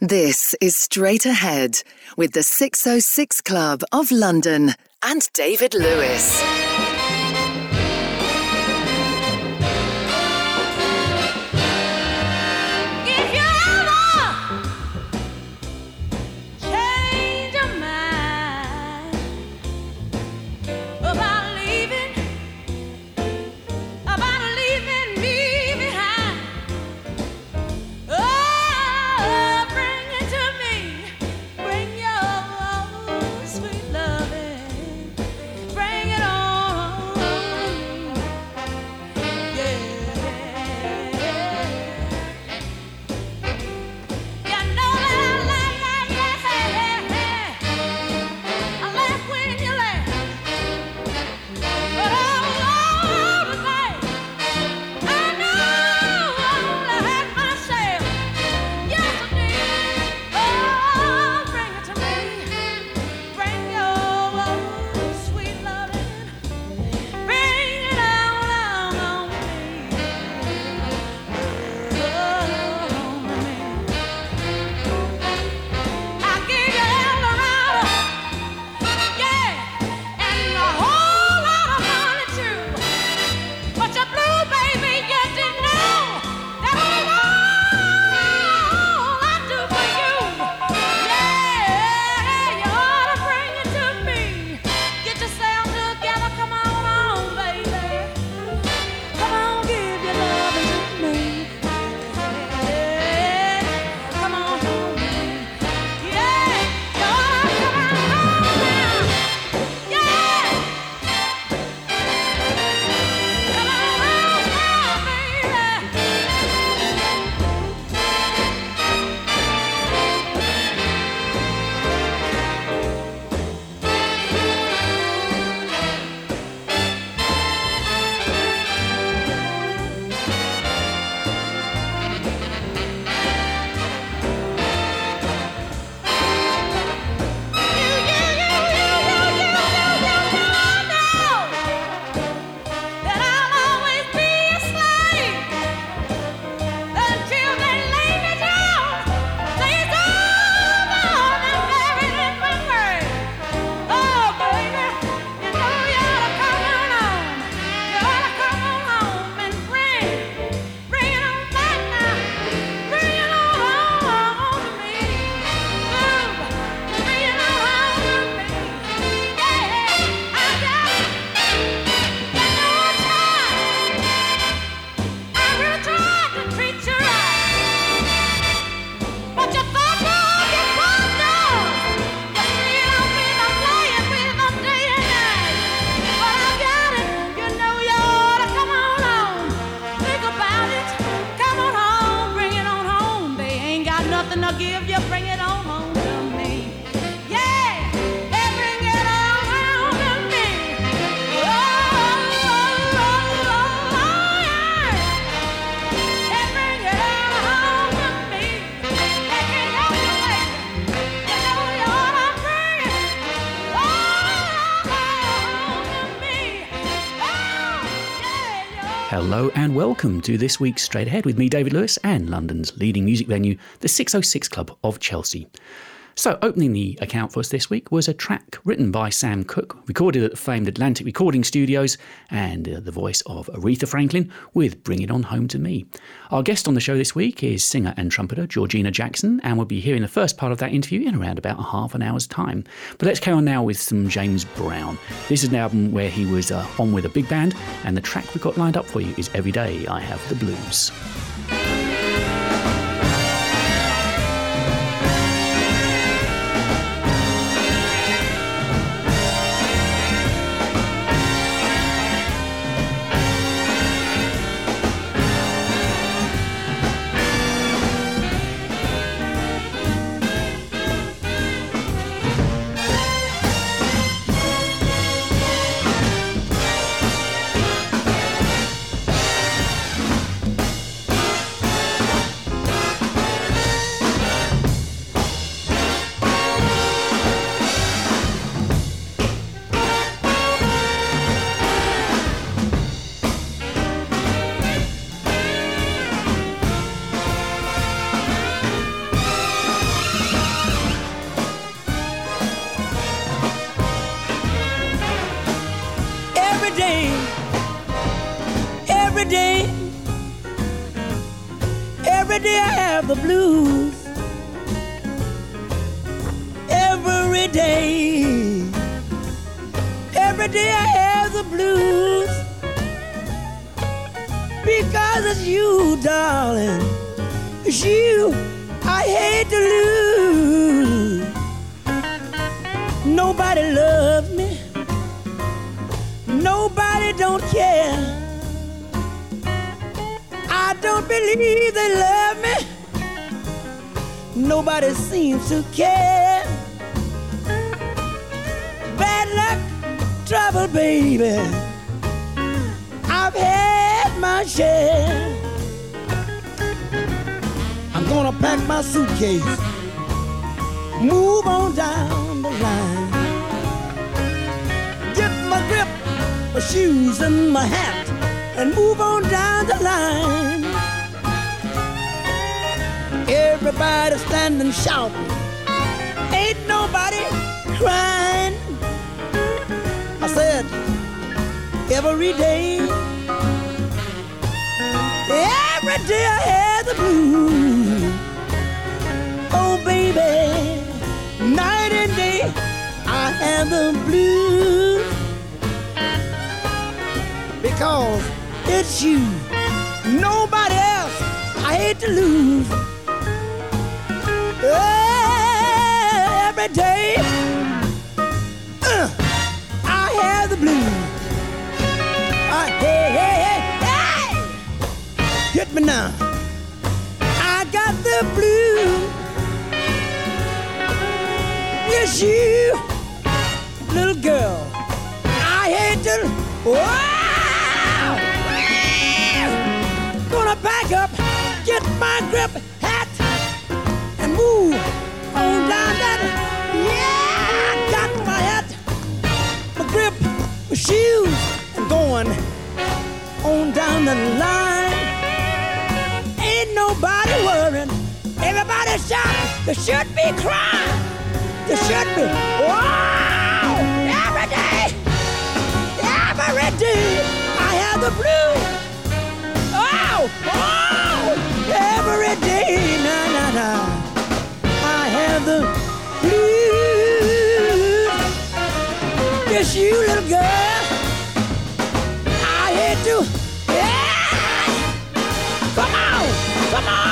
This is Straight Ahead with the 606 Club of London and David Lewis. Welcome to this week's Straight Ahead with me, David Lewis, and London's leading music venue, the 606 Club of Chelsea. So, opening the account for us this week was a track written by Sam Cooke, recorded at the famed Atlantic Recording Studios, and uh, the voice of Aretha Franklin with Bring It On Home to Me. Our guest on the show this week is singer and trumpeter Georgina Jackson, and we'll be hearing the first part of that interview in around about a half an hour's time. But let's carry on now with some James Brown. This is an album where he was uh, on with a big band, and the track we've got lined up for you is Every Day I Have the Blues. Should be crying. There should be. Wow! Every day, every day, I have the blues. Oh, oh! Every day, na na na, I have the blues. Yes, you little girl. I hate to. Yeah! Come on, come on!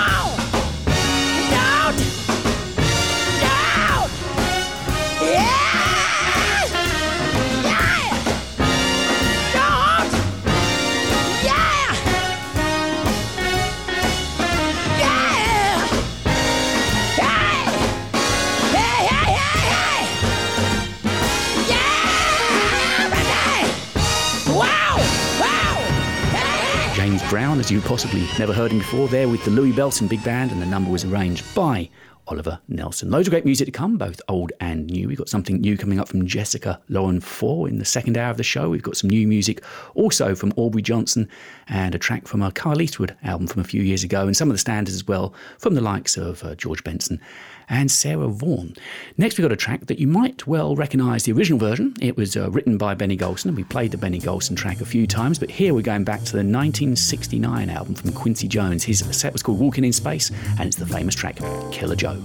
Brown, as you possibly never heard him before, there with the Louie Bellson Big Band, and the number was arranged by Oliver Nelson. Loads of great music to come, both old and new. We've got something new coming up from Jessica Lauren Four in the second hour of the show. We've got some new music also from Aubrey Johnson and a track from a Kyle Eastwood album from a few years ago, and some of the standards as well from the likes of uh, George Benson and Sarah Vaughan. Next, we've got a track that you might well recognise the original version. It was uh, written by Benny Golson, and we played the Benny Golson track a few times, but here we're going back to the 1969 album from Quincy Jones. His set was called Walking in Space, and it's the famous track Killer Joe.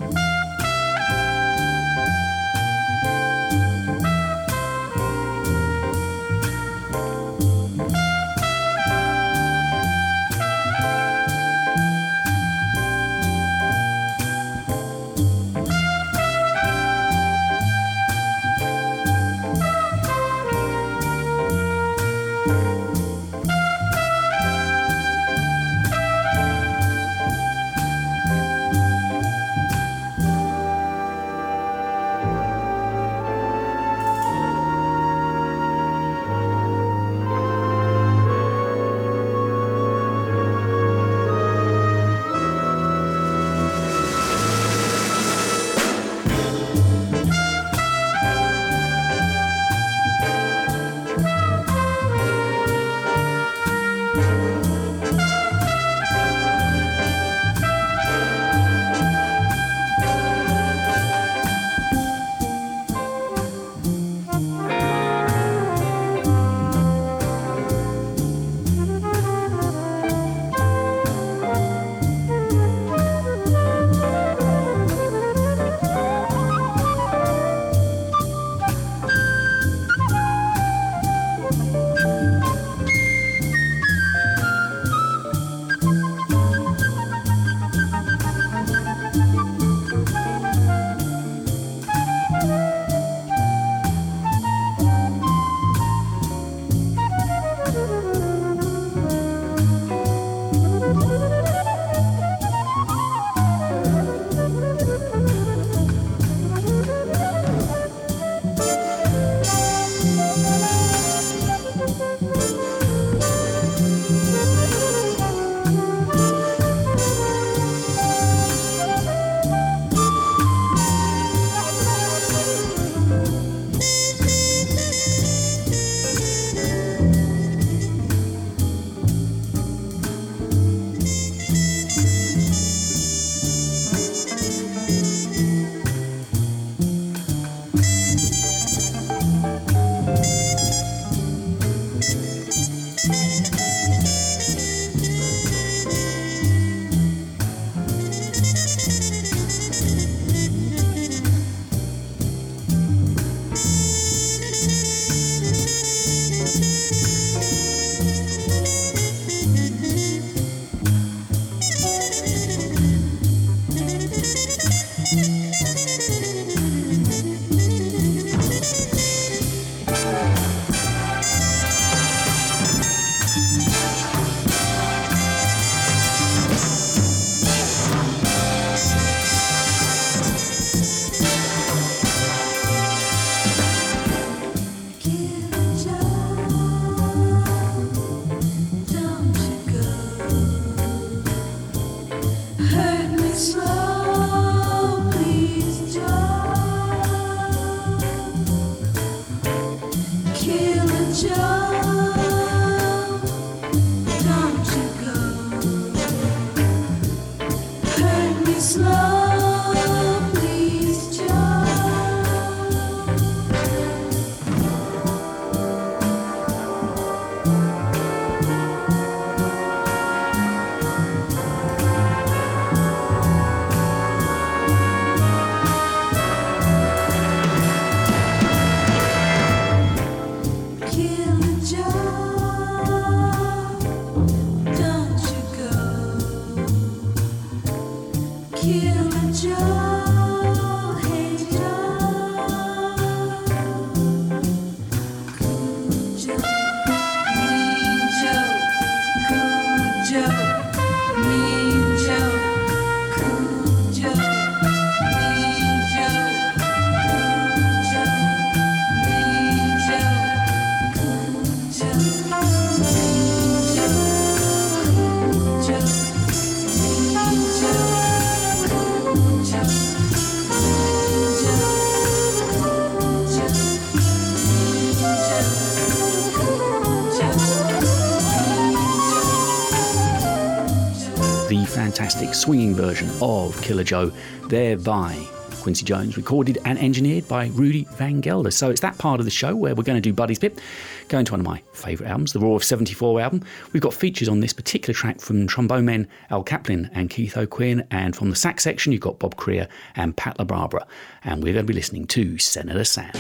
Swinging version of Killer Joe, there by Quincy Jones, recorded and engineered by Rudy Van Gelder. So it's that part of the show where we're going to do Buddy's Bit, going to one of my favourite albums, the Roar of 74 album. We've got features on this particular track from trombone men Al Kaplan and Keith O'Quinn, and from the sax section, you've got Bob Crea and Pat LaBarbera. And we're going to be listening to Senator Sam.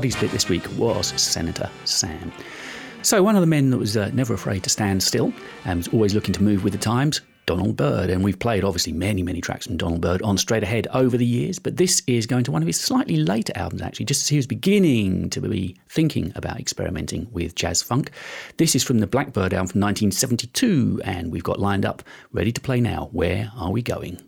Buddy's bit this week was Senator Sam. So, one of the men that was uh, never afraid to stand still and was always looking to move with the times, Donald Byrd. And we've played obviously many, many tracks from Donald Byrd on Straight Ahead over the years, but this is going to one of his slightly later albums, actually, just as he was beginning to be thinking about experimenting with jazz funk. This is from the Black Byrd album from 1972, and we've got lined up ready to play now. Where are we going?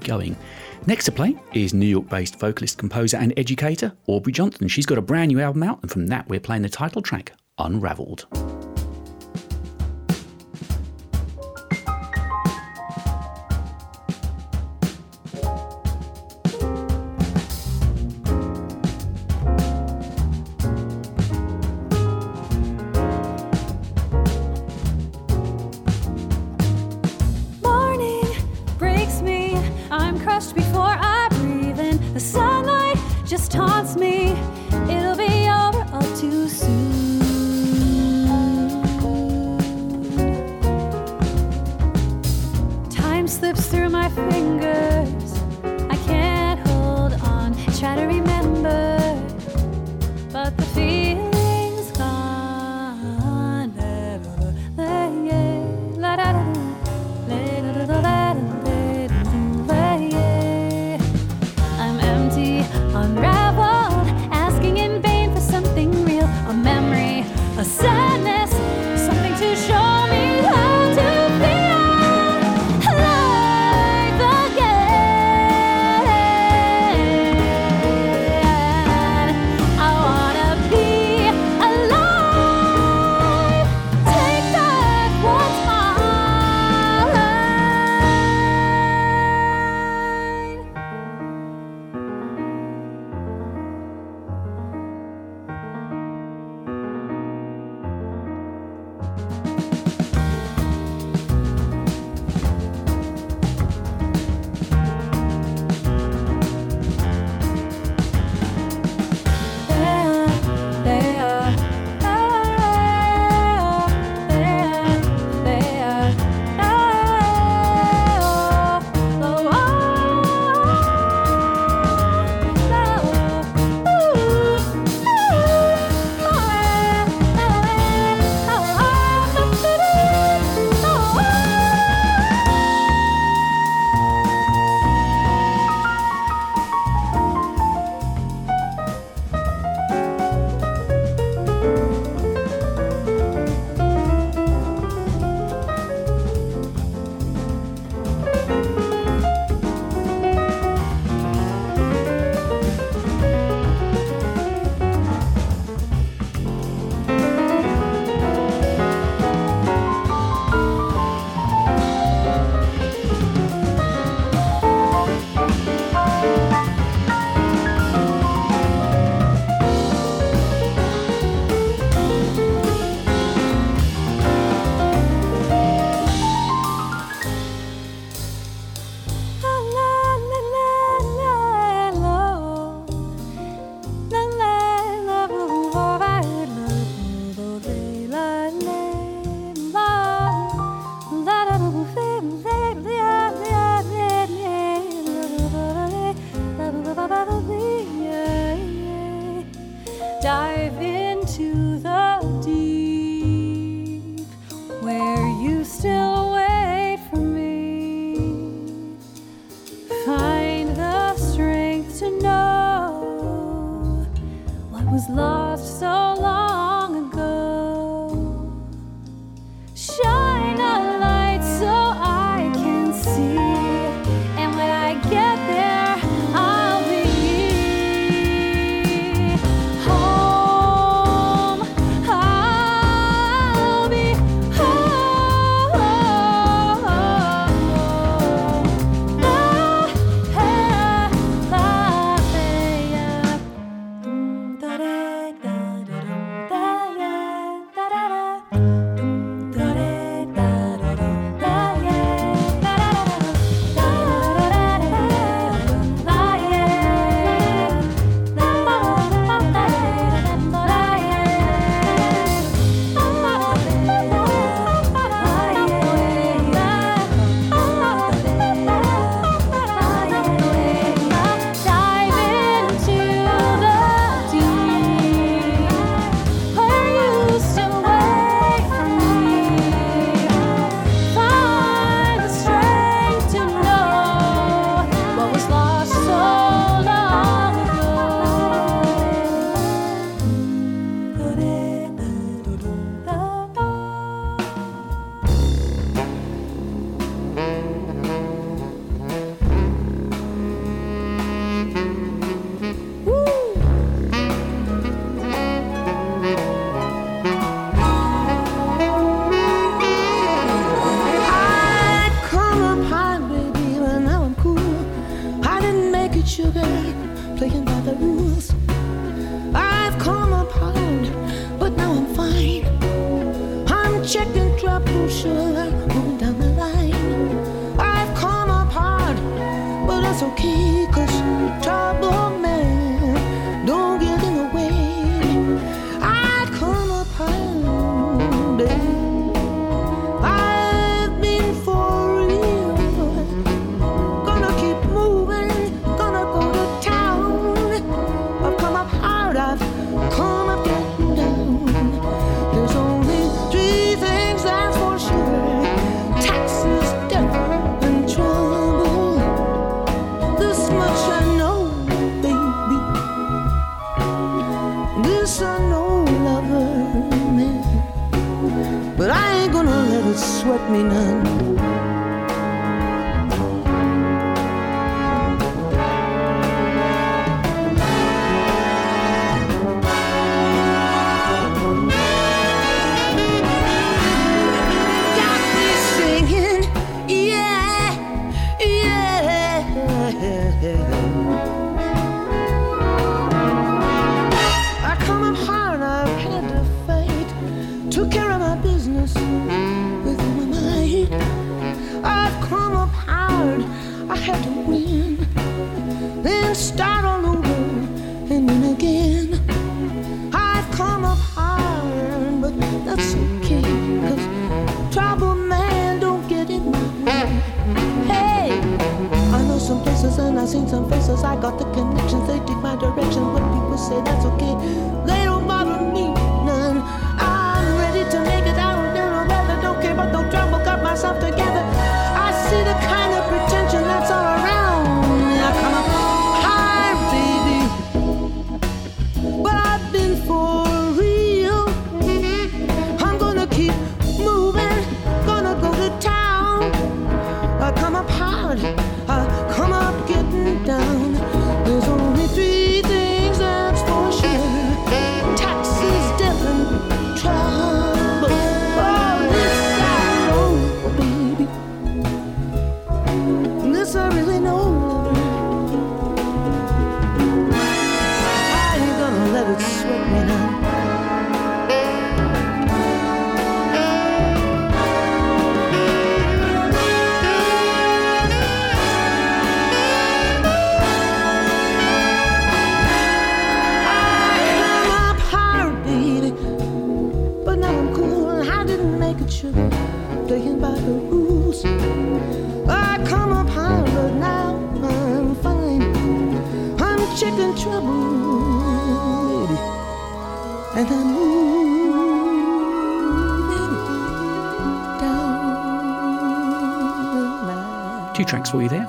Going? Next to play is New York based vocalist, composer, and educator Aubrey Johnson. She's got a brand new album out, and from that, we're playing the title track, Unraveled.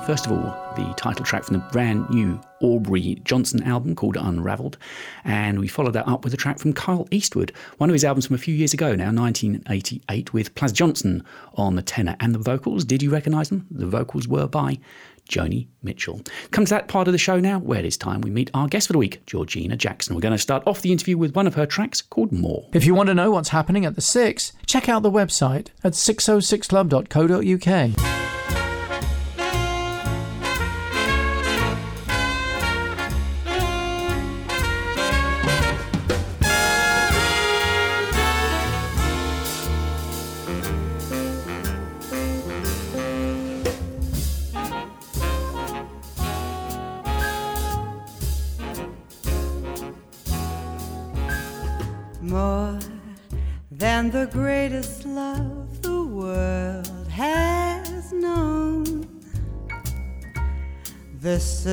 First of all, the title track from the brand new Aubrey Johnson album called Unraveled. And we followed that up with a track from Kyle Eastwood, one of his albums from a few years ago now, 1988, with Plas Johnson on the tenor. And the vocals, did you recognise them? The vocals were by Joni Mitchell. Come to that part of the show now where it is time we meet our guest for the week, Georgina Jackson. We're going to start off the interview with one of her tracks called More. If you want to know what's happening at the Six, check out the website at 606club.co.uk.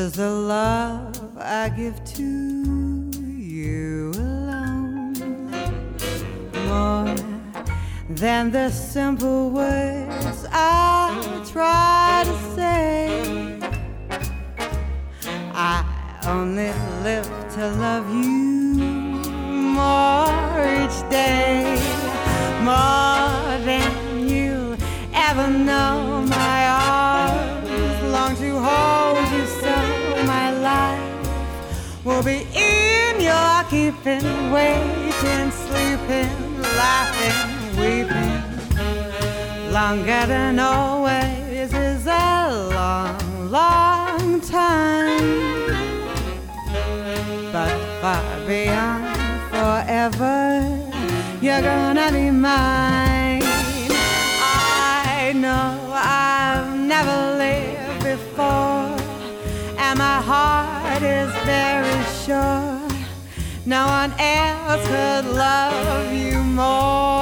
This is the love I give to you alone. More than the simple words but far beyond forever, you're gonna be mine. I know I've never lived before, and my heart is very sure no one else could love you more.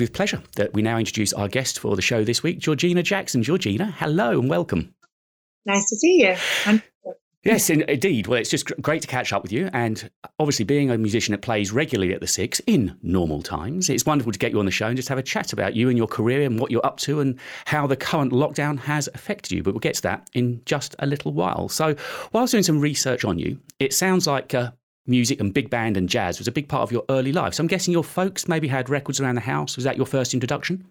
Is with pleasure that we now introduce our guest for the show this week, Georgina Jackson. Georgina, hello and welcome. Nice to see you. And Yes, in, indeed. Well, it's just great to catch up with you. And obviously, being a musician that plays regularly at the Six in normal times, it's wonderful to get you on the show and just have a chat about you and your career and what you're up to and how the current lockdown has affected you. But we'll get to that in just a little while. So, while I was doing some research on you, it sounds like uh, music and big band and jazz was a big part of your early life. So, I'm guessing your folks maybe had records around the house. Was that your first introduction?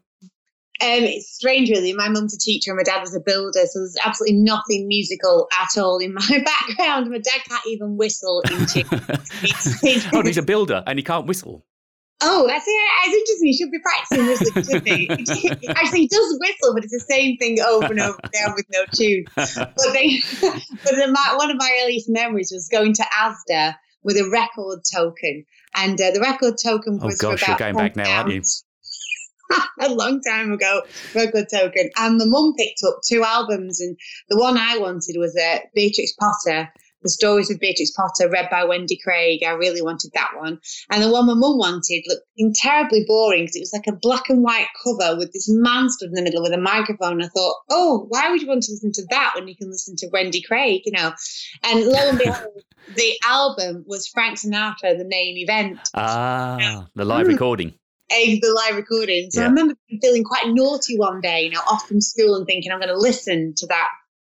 um, it's strange, really. My mum's a teacher and my dad was a builder, so there's absolutely nothing musical at all in my background. My dad can't even whistle. It's- oh, he's a builder and he can't whistle. Oh, that's it. It's interesting. He should be practicing whistling, shouldn't he? Actually, he does whistle, but it's the same thing over and over again with no tune. But they, but the, my, one of my earliest memories was going to Asda with a record token, and uh, the record token Oh, was gosh, for you're about going back now, aren't you? a long time ago, record token. And the mum picked up two albums, and the one I wanted was uh, Beatrix Potter, The Stories of Beatrix Potter, read by Wendy Craig. I really wanted that one. And the one my mum wanted looked terribly boring because it was like a black and white cover with this man stood in the middle with a microphone. I thought, oh, why would you want to listen to that when you can listen to Wendy Craig, you know? And lo and behold, the album was Frank Sinatra, the main event Ah, the live Mm. recording. the live recording. So I remember feeling quite naughty one day, you know, off from school and thinking I'm going to listen to that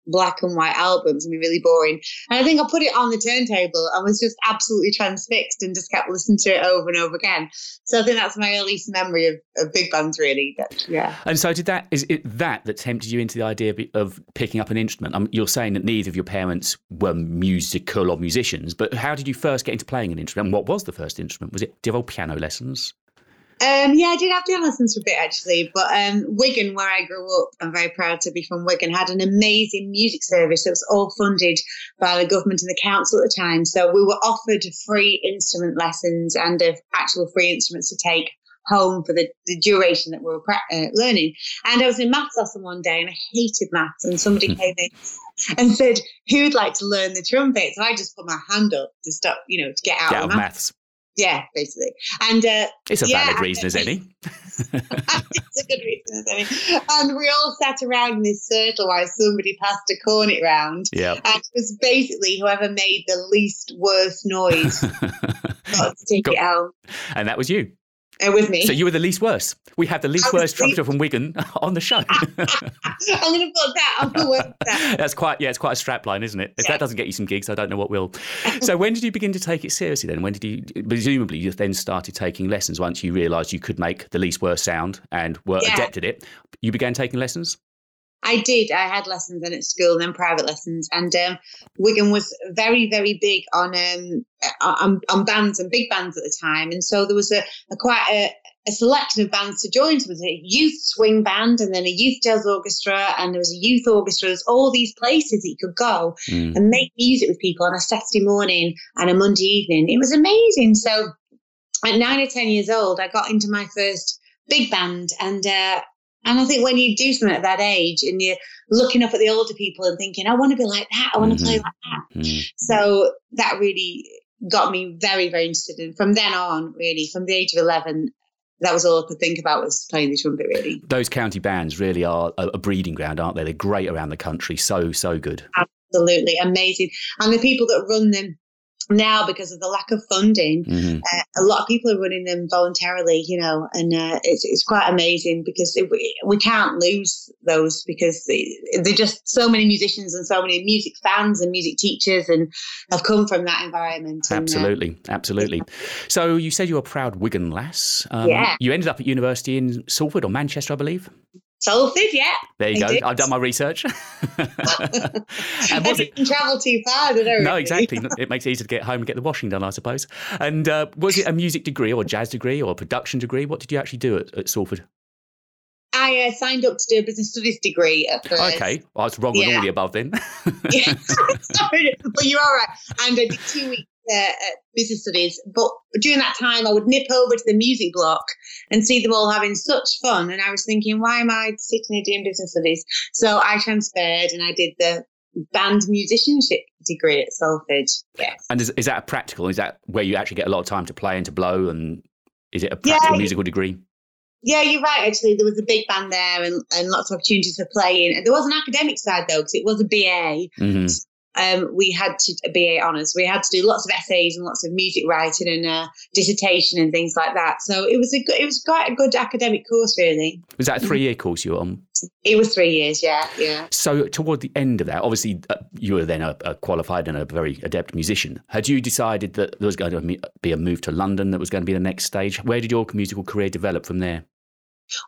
black and white albums and be really boring. And I think I put it on the turntable and was just absolutely transfixed and just kept listening to it over and over again. So I think that's my earliest memory of, of big bands, really. Yeah. And so, did that is it that that tempted you into the idea of, picking up an instrument? Um, you're saying that neither of your parents were musical or musicians, but how did you first get into playing an instrument? And what was the first instrument? Was it did you have piano lessons? Um, yeah, I did have piano lessons for a bit actually, but um, Wigan, where I grew up, I'm very proud to be from Wigan, had an amazing music service that was all funded by the government and the council at the time. So we were offered free instrument lessons and uh, actual free instruments to take home for the, the duration that we were uh, learning. And I was in maths lesson one day and I hated maths, and somebody came in and said, "Who'd like to learn the trumpet?" So I just put my hand up to stop, you know, to get out Get of maths. maths. Yeah, basically. And uh, It's a Yeah, valid reason as any. it's a good reason, isn't it? And we all sat around in this circle while somebody passed a cornet round. yeah. And it was basically whoever made the least worst noise got to take it out and that was you. Uh, with me. So you were the least worst. We have the least worst trumpeter from Wigan on the show. I'm going to put that on the website. That's quite yeah, it's quite a strap line, isn't it? If Yeah. that doesn't get you some gigs, I don't know what will. so when did you begin to take it seriously then? When did you presumably you then started taking lessons once you realised you could make the least worst sound and were Yeah. adept at it? You began taking lessons? I did. I had lessons then at school and then private lessons. And um, Wigan was very, very big on, um, on on bands and big bands at the time. And so there was a, a quite a, a selection of bands to join. So there was a youth swing band and then a youth jazz orchestra and there was a youth orchestra. There's all these places that you could go Mm. and make music with people on a Saturday morning and a Monday evening. It was amazing. So at nine or ten years old, I got into my first big band, and uh, and I think when you do something at that age, and you're looking up at the older people and thinking, I want to be like that, I want to play Mhm. like that. Mm. So that really got me very, very interested. And from then on, really, from the age of eleven. That was all I could think about was playing the trumpet, really. Those county bands really are a breeding ground, aren't they? They're great around the country. So, so good. Absolutely amazing. And the people that run them now because of the lack of funding, hmm uh, a lot of people are running them voluntarily, you know, and uh, it's, it's quite amazing because it, we, we can't lose those because they- they're just so many musicians and so many music fans and music teachers and have come from that environment. and, uh, Absolutely, absolutely. So you said you were a proud Wigan lass. Um, Yeah. You ended up at university in Salford or Manchester, I believe. Salford, yeah. There you go. did. I've done my research. and was it? travel too far, did I? No, exactly. It makes it easier to get home and get the washing done, I suppose. And uh, was it a music degree or a jazz degree or a production degree? What did you actually do at, at Salford? I uh, signed up to do a business studies degree at first. Okay, I was wrong with all the above then. Yeah. Sorry, but you're all right. And I did two weeks at business studies. But during that time, I would nip over to the music block and see them all having such fun. And I was thinking, why am I sitting here doing business studies? So I transferred and I did the band musicianship degree at Salford. Yes. and is, is that a practical? Is that where you actually get a lot of time to play and to blow? And is it a practical Yeah. musical degree? Yeah, you're right. Actually, there was a big band there and, and lots of opportunities for playing. There was an academic side though, because it was a BA. hmm um, we had to a BA honours. We had to do lots of essays and lots of music writing and uh, dissertation and things like that. So it was a good, it was quite a good academic course, really. Was that a three year course you were on? It was three years, yeah, yeah. So toward the end of that, obviously uh, you were then a, a qualified and a very adept musician. Had you decided that there was going to be a move to London that was going to be the next stage? Where did your musical career develop from there?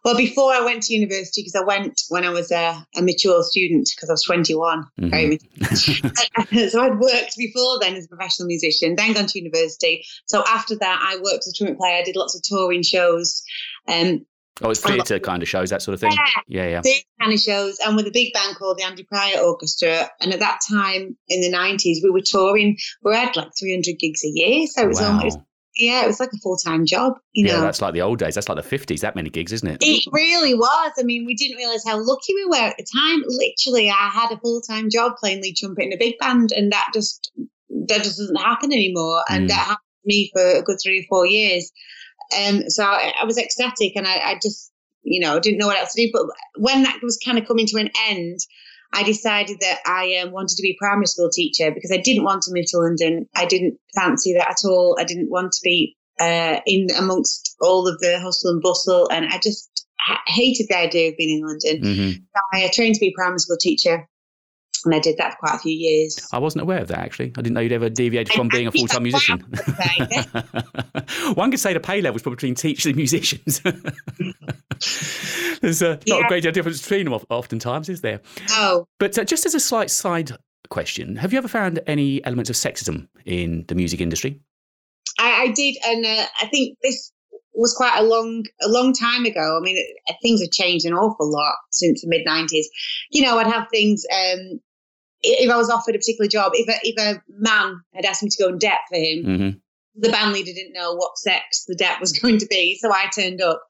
Well, before I went to university, because I went when I was a, a mature student, because I was 21, Mhm. very so I'd worked before then as a professional musician, then gone to university. So after that, I worked as a trumpet player. I did lots of touring shows. Um, Oh, it's theatre kind of shows, that sort of thing. Yeah, yeah. big kind of shows and with a big band called the Andy Prior Orchestra. And at that time in the 90s, we were touring. We had like 300 gigs a year. So it was, Wow. almost, yeah, it was like a full time job, you yeah, know. that's like the old days. That's like the 50s, that many gigs, isn't it? It really was. I mean, we didn't realize how lucky we were at the time. Literally, I had a full time job playing lead trumpet in a big band, and that just that just doesn't happen anymore. And Mm. that happened to me for a good three or four years. Um, so I, I was ecstatic, and I, I just you know didn't know what else to do. But when that was kind of coming to an end, I decided that I um, wanted to be a primary school teacher because I didn't want to move to London. I didn't fancy that at all. I didn't want to be uh, in amongst all of the hustle and bustle, and I just ha- hated the idea of being in London. hmm I uh, trained to be a primary school teacher, and I did that for quite a few yees. I wasn't aware of that actually. I didn't know you'd ever deviated from being a full time musician. One could say the pay levels probably between teachers and musicians. There's uh, not a great deal of difference between them oftentimes, is there? Oh, But uh, just as a slight side question, have you ever found any elements of sexism in the music industry? I, I did, and uh, I think this was quite a long, a long time ago. I mean, it, things have changed an awful lot since the mid '90s. You know, I'd have things. Um, if I was offered a particular job, if a, if a man had asked me to go in dep for him, hmm the band leader didn't know what sex the dep was going to be, so I turned up,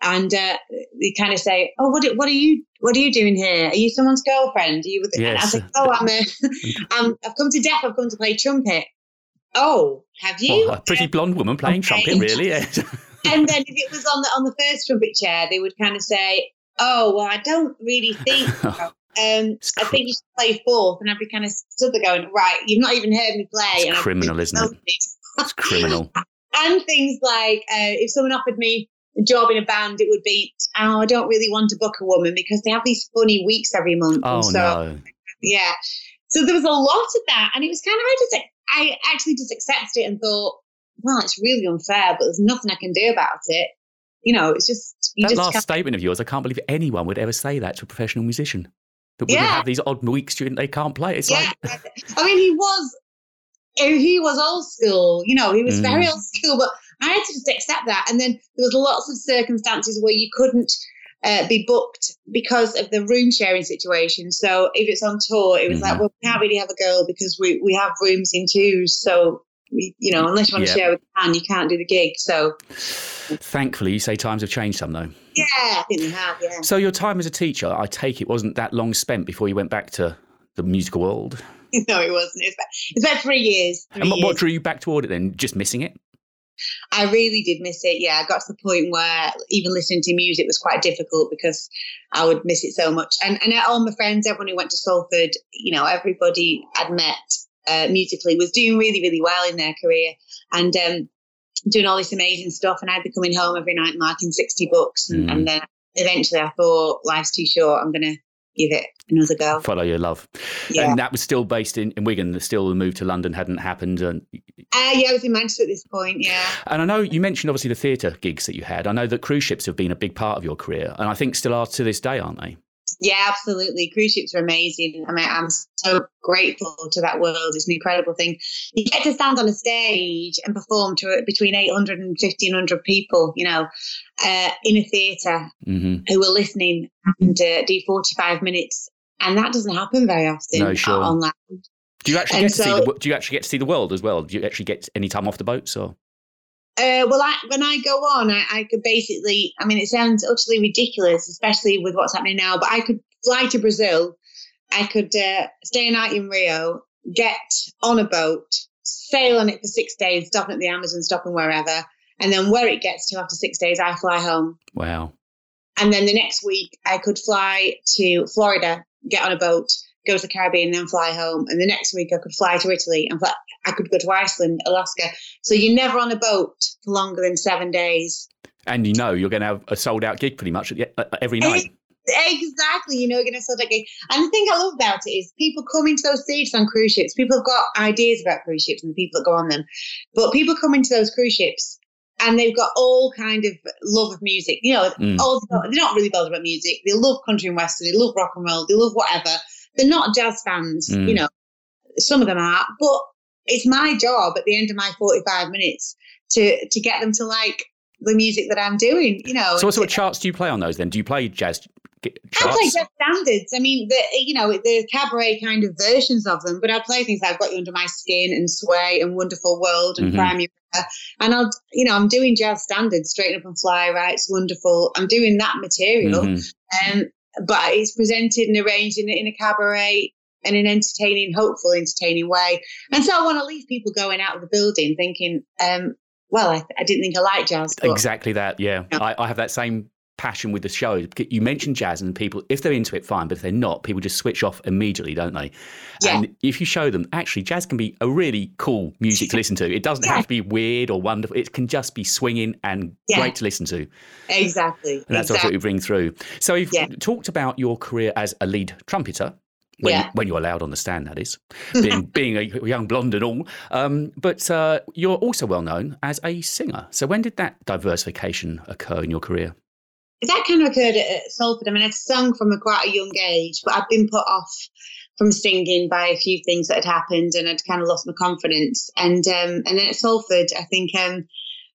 and uh, they kind of say, "Oh, what, what are you? What are you doing here? Are you someone's girlfriend? Are you?" With and I Yes. like, "Oh, I'm a, I'm, I've come to dep. I've come to play trumpet." Oh, have you? a pretty blonde woman playing Okay. trumpet, really? And then if it was on the on the first trumpet chair, they would kind of say, "Oh, well, I don't really think." Um, I think you should play fourth, and I'd be kind of stood there going, "Right, you've not even heard me play." It's and criminal, isn't it? it's criminal. and things like uh, if someone offered me a job in a band, it would be, oh, I don't really want to book a woman because they have these funny weeks every month. Oh, and so, no. yeah. So there was a lot of that. And it was kind of, I just, I actually just accepted it and thought, well, it's really unfair, but there's nothing I can do about it. You know, it's just, you That just last statement of yours, I can't believe anyone would ever say that to a professional musician. That women Yeah. have these odd weeks during they can't play. It's yeah. like, I mean, he was, he was old school, you know, he was Mm. very old school, but I had to just accept that. And then there was lots of circumstances where you couldn't uh, be booked because of the room sharing situation. So if it's on tour, it was like, Mhm. well, we can't really have a girl because we, we have rooms in twos. So, we, you know, unless you want Yeah. to share with a man, you can't do the gig. So, thankfully, you say times have changed some, though. yeah, I think they have, yeah. So your time as a teacher, I take it, wasn't that long spent before you went back to the musical world. no, it wasn't. It's about, it about three years. Three And what, what drew you back toward it then? Just missing it? I really did miss it. Yeah, I got to the point where even listening to music was quite difficult because I would miss it so much. And and all my friends, everyone who went to Salford, you know, everybody I'd met uh, musically was doing really, really well in their career and um, doing all this amazing stuff. And I'd be coming home every night marking 60 books. And, Mm. and then eventually I thought, life's too short. I'm going to give it another go. Follow your love. Yeah. And that was still based in, in Wigan. Still, the move to London hadn't happened. And, Uh, yeah, I was in Manchester at this point. Yeah. and I know you mentioned obviously the theatre gigs that you had. I know that cruise ships have been a big part of your career, and I think still are to this day, aren't they? Yeah, absolutely. Cruise ships are amazing. I mean, I'm so grateful to that world. It's an incredible thing. You get to stand on a stage and perform to between 800 and 1500 people, you know, uh, in a theatre hmm who are listening and uh, do 45 minutes. And that doesn't happen very often No, sure. on land. Do you actually And get to see the, Do you actually get to see the world as well? Do you actually get any time off the boats or? Uh, well, I, when I go on, I, I could basically, I mean, it sounds utterly ridiculous, especially with what's happening now, but I could fly to Brazil. I could uh, stay a night in Rio, get on a boat, sail on it for six days, stopping at the Amazon, stopping wherever. And then where it gets to after six days, I fly home. Wow. And then the next week, I could fly to Florida, get on a boat, go to the Caribbean, then fly home. And the next week, I could fly to Italy and fly, I could go to Iceland, Alaska. So you're never on a boat for longer than seven days. And you know you're going to have a sold out gig pretty much the, uh, every night. Exactly, you know, you're going to sell that gig. And the thing I love about it is people come into those stages on cruise ships. People have got ideas about cruise ships and the people that go on them, but people come into those cruise ships and they've got all kind of love of music. You know, Mm. all they're not really bothered about music. They love country and western. They love rock and roll. They love whatever. They're not jazz fans. Mm. You know, some of them are, but it's my job at the end of my 45 minutes to to get them to like the music that I'm doing. You know, So what sort of charts do you play on those then? Do you play jazz g- I charts? play jazz standards. I mean, the you know the cabaret kind of versions of them, but I play things like "Got You Under My Skin" and "Sway" and "Wonderful World" and Mhm. "Crime River." and I'll you know I'm doing jazz standards, "Straighten Up and Fly," right? It's wonderful. I'm doing that material, Mhm. um, but it's presented and arranged in, in a cabaret in an entertaining, hopeful, entertaining way. And so I want to leave people going out of the building thinking, um, well, I, I didn't think I liked jazz, but Exactly that. Yeah, Yeah. I, I have that same passion with the show. You mentioned jazz, and people, if they're into it, fine. But if they're not, people just switch off immediately, don't they? Yeah. And if you show them, actually, jazz can be a really cool music to listen to. It doesn't Yeah. have to be weird or wonderful. It can just be swinging and Yeah. great to listen to. exactly, And that's exactly. what we bring through. So you've Yeah. talked about your career as a lead trumpeter. When, Yeah. when you're allowed on the stand, that is, being being a young blonde and all. Um, but uh, you're also well known as a singer. So when did that diversification occur in your career? that kind of occurred at, at Salford. I mean, I'd sung from a quite a young age, but I'd been put off from singing by a few things that had happened, and I'd kind of lost my confidence. And um, and then at Salford, I think um,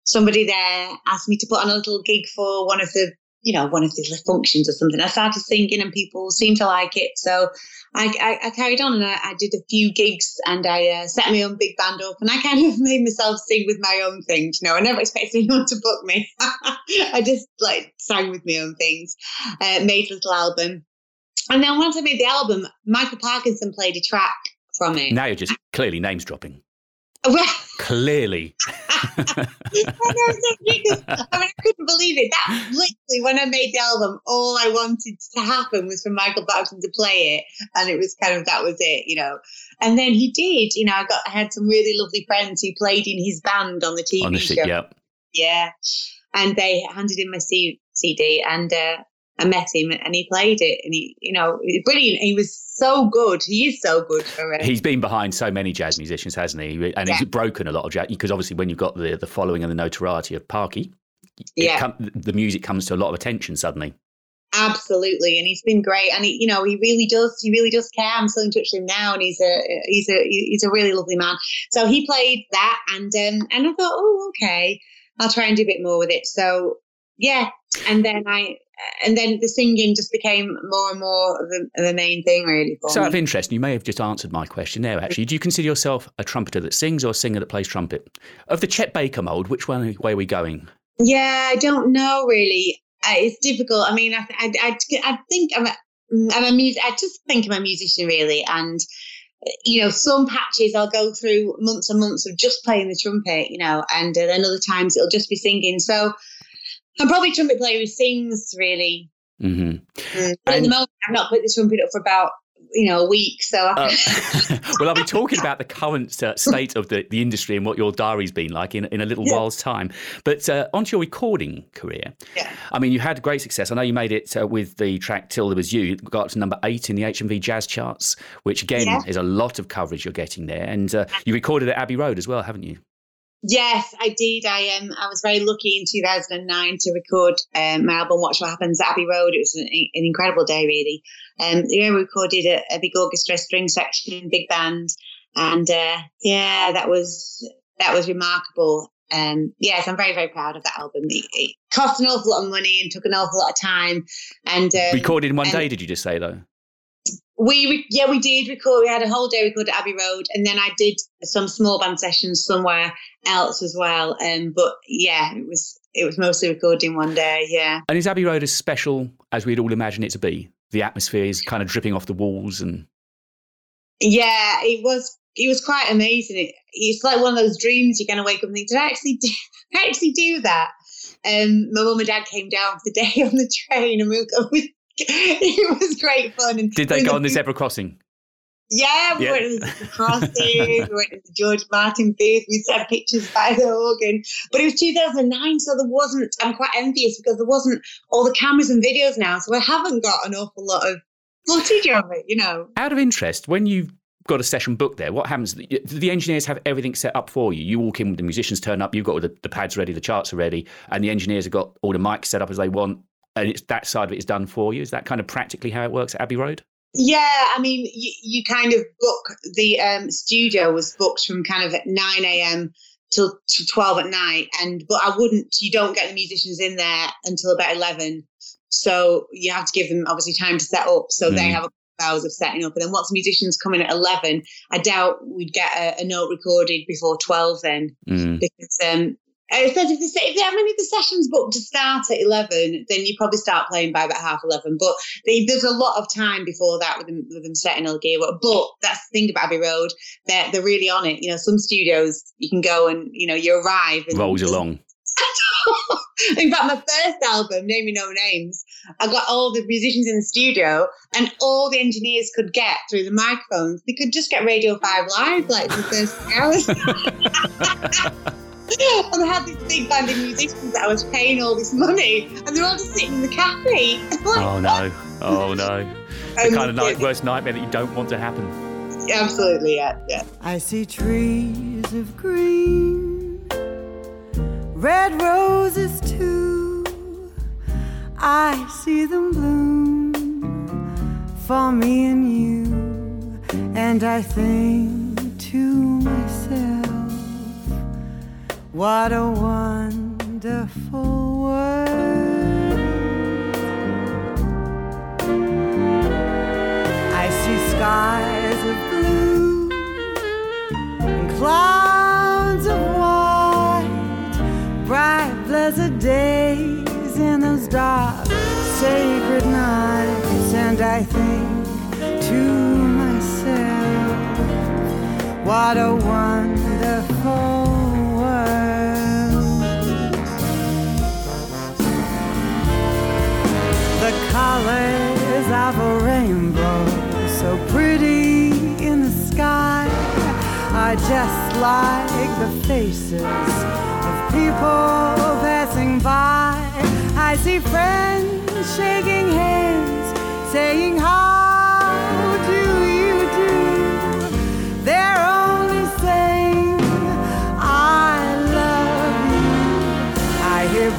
somebody there asked me to put on a little gig for one of the, you know, one of the functions or something. I started singing, and people seemed to like it, so. I, I, I carried on and I, I did a few gigs and I uh, set my own big band up and I kind of made myself sing with my own things. You know, I never expected anyone to book me. I just like sang with my own things, uh, made a little album. And then once I made the album, Michael Parkinson played a track from it. Now you're just clearly names dropping. Well, Clearly. I know, it's ridiculous. I mean, I couldn't believe it. That literally, when I made the album, all I wanted to happen was for Michael Parkinson to play it, and it was kind of that was it, you know. And then he did. You know, I got I had some really lovely friends who played in his band on the TV Honestly, show. yeah. Yeah. And they handed in my C- CD and uh, I met him and he played it and he, you know, brilliant. He was so good. He is so good it. He's been behind so many jazz musicians, hasn't he? And Yeah. he's broken a lot of jazz because obviously when you've got the, the following and the notoriety of Parky, Yeah. come, the music comes to a lot of attention suddenly. Absolutely. And he's been great. And he, you know, he really does, he really does care. I'm still in touch with him now and he's a, he's a, he's a really lovely man. So he played that and, um, and I thought, oh, okay, I'll try and do a bit more with it. So yeah. And then I, and then the singing just became more and more of the, the main thing really for So, out of me. interest, you may have just answered my question there. Actually, do you consider yourself a trumpeter that sings or a singer that plays trumpet? Of the Chet Baker mold, which one way are we going? Yeah, I don't know really. Uh, it's difficult. I mean, I, I, I, I think I'm a, I'm a music. I just think I'm a musician really, and you know, some patches I'll go through months and months of just playing the trumpet, you know, and uh, then other times it'll just be singing. So I'm probably a trumpet player who sings really. hmm Mm. But at the moment, I've not put the trumpet up for about you know, a week. So Uh, well, I'll be talking about the current uh, state of the, the industry and what your diary's been like in, in a little Yeah. while's time. But uh, onto your recording career. Yeah. I mean, you had great success. I know you made it uh, with the track Till There Was You. You got to number eight in the HMV Jazz charts, which again Yeah. is a lot of coverage you're getting there. And uh, you recorded at Abbey Road as well, haven't you? Yes, I did. I um, I was very lucky in 2009 to record um, my album "Watch What Happens" at Abbey Road. It was an, an incredible day, really. Um, yeah, we recorded a, a big orchestra, string section, big band, and uh, yeah, that was that was remarkable. Um, yes, I'm very very proud of that album. It, it cost an awful lot of money and took an awful lot of time. And um, recorded in one and- day, did you just say, though? we re- yeah we did record. We had a whole day record at Abbey Road, and then I did some small band sessions somewhere else as well. Um, but yeah, it was it was mostly recording one day. Yeah, And is Abbey Road as special as we'd all imagine it to be? The atmosphere is kind of dripping off the walls and. yeah, it was it was quite amazing. It, it's like one of those dreams you're going to wake up and think, did I actually do, I actually do that? Um, my mum and dad came down for the day on the train, and we, we it was great fun. And Did they go on the zebra crossing? Yeah, we Yeah. went to the crossing, we went to the George Martin booth, we sent pictures by the organ. But it was 2009, so there wasn't, I'm quite envious because there wasn't all the cameras and videos now, so I haven't got an awful lot of footage of it, you know. Out of interest, when you've got a session booked there, what happens? The engineers have everything set up for you? You walk in, the musicians turn up, you've got all the, the pads ready, the charts are ready, and the engineers have got all the mics set up as they want, and it's that side of it is done for you. Is that kind of practically how it works at Abbey Road? Yeah, I mean, you, you kind of book the um, studio was booked from kind of at 9 a.m. till to 12 at night. And, but I wouldn't, you don't get the musicians in there until about 11. So you have to give them obviously time to set up. So they Mm. have a couple hours of setting up. And then once the musicians come in at 11, I doubt we'd get a, a note recorded before 12 then Mm. because um, Uh, it says if, the, se- if they have many of the sessions booked to start at 11, then you probably start playing by about half 11. But they, there's a lot of time before that with them, with them setting all the gear up. But that's the thing about Abbey Road, they're, they're really on it. You know, some studios, you can go and, you know, you arrive. And Rolls along. in fact, my first album, Name Me No Names, I got all the musicians in the studio and all the engineers could get through the microphones. They could just get Radio 5 live like the first hours. and I had this big band of musicians that I was paying all this money, and they're all just sitting in the cafe. Oh no! Oh no! The Um, kind of night, worst nightmare that you don't want to happen. Absolutely, yeah, yeah. I see trees of green, red roses too. I see them bloom for me and you, and I think to myself, what a wonderful world. I see skies of blue and clouds of white, bright, blessed days in those dark, sacred nights, and I think to myself, what a wonderful a rainbow, so pretty in the sky, are just like the faces of people passing by. I see friends shaking hands, saying, How do you do? They're only saying, I love you. I hear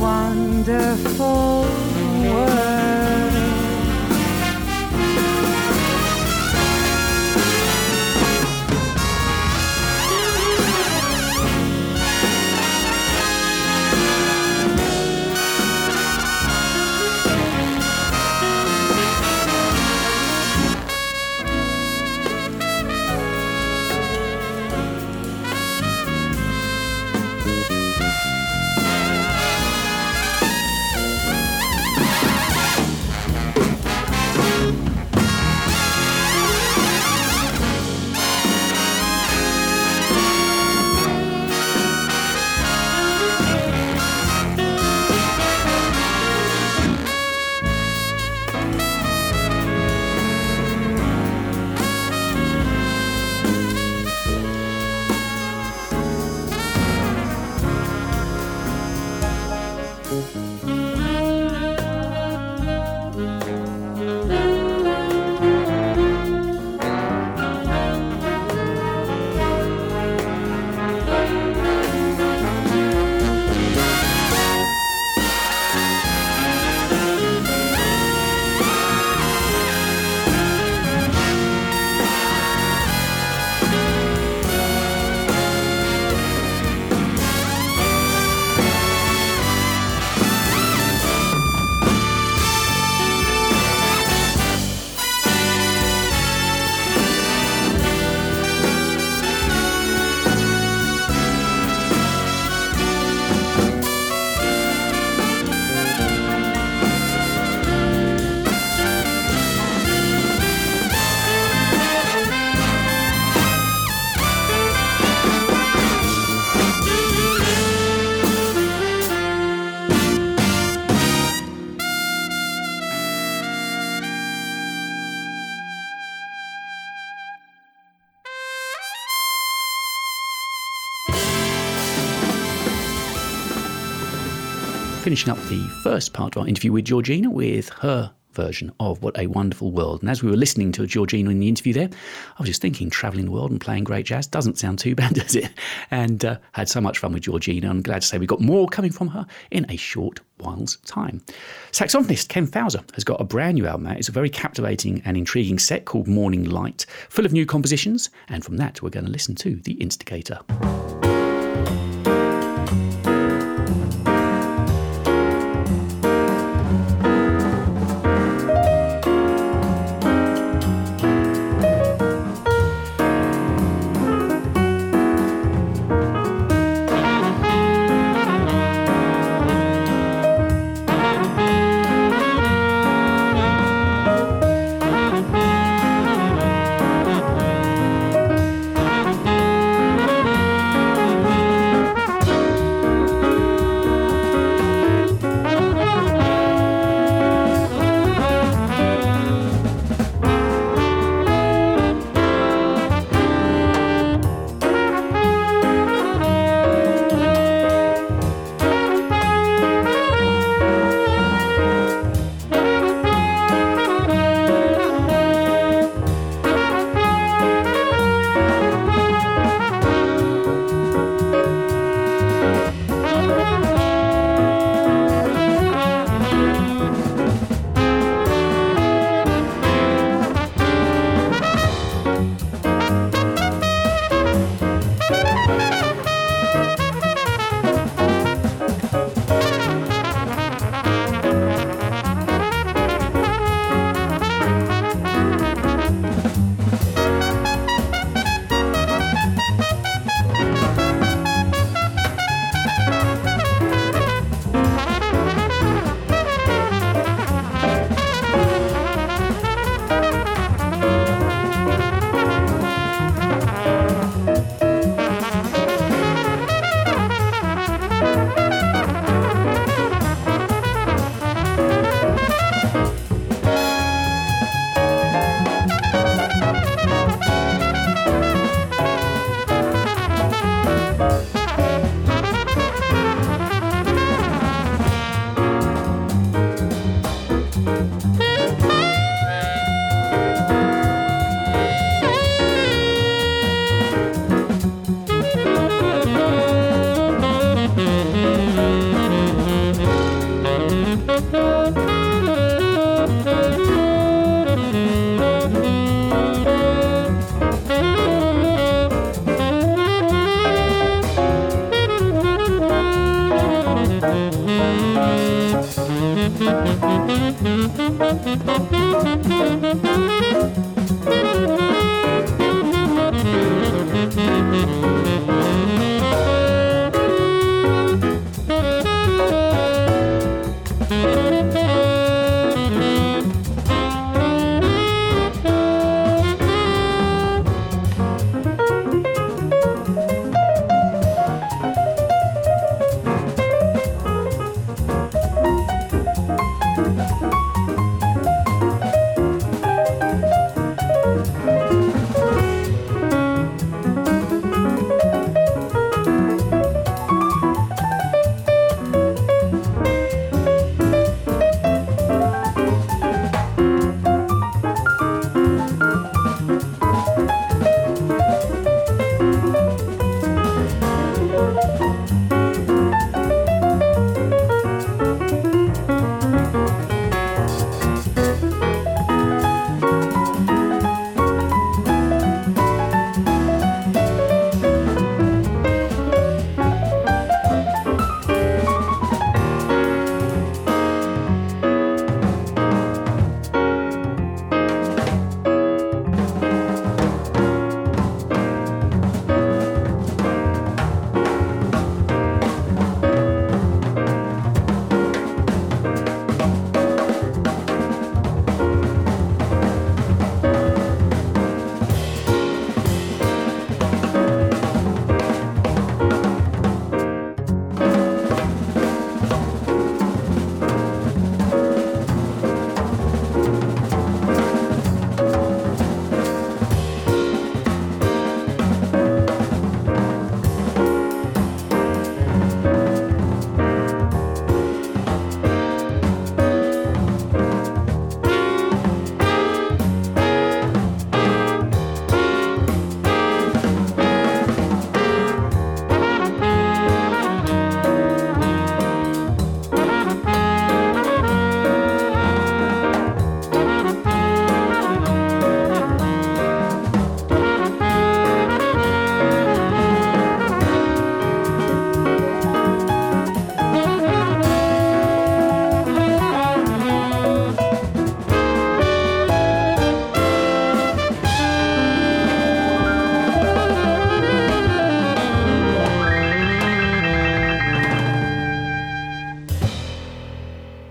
wonderful finishing up the first part of our interview with Georgina with her version of What a Wonderful World. And as we were listening to Georgina in the interview there, I was just thinking travelling the world and playing great jazz doesn't sound too bad, does it? And uh, had so much fun with Georgina. I'm glad to say we've got more coming from her in a short while's time. Saxophonist Ken Fowler has got a brand new album out. It's a very captivating and intriguing set called Morning Light, full of new compositions. And from that, we're going to listen to The Instigator.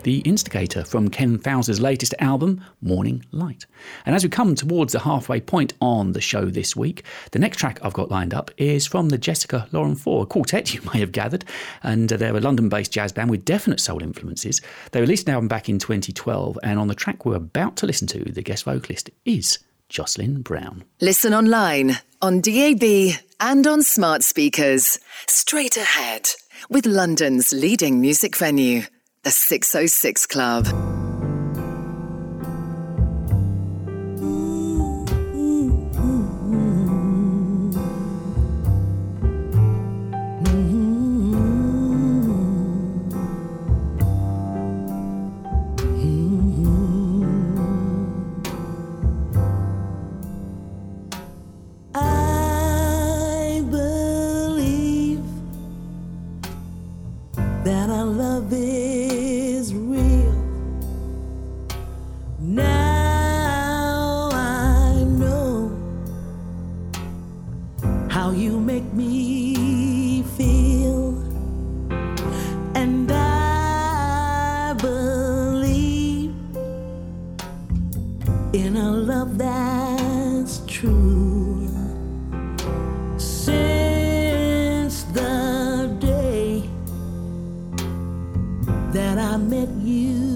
The Instigator from Ken Fowler's latest album, Morning Light. And as we come towards the halfway point on the show this week, the next track I've got lined up is from the Jessica Lauren Four, quartet you may have gathered. And uh, they're a London based jazz band with definite soul influences. They released an album back in 2012, and on the track we're about to listen to, the guest vocalist is Jocelyn Brown. Listen online, on DAB, and on smart speakers. Straight ahead with London's leading music venue, the 606 Club. That I met you,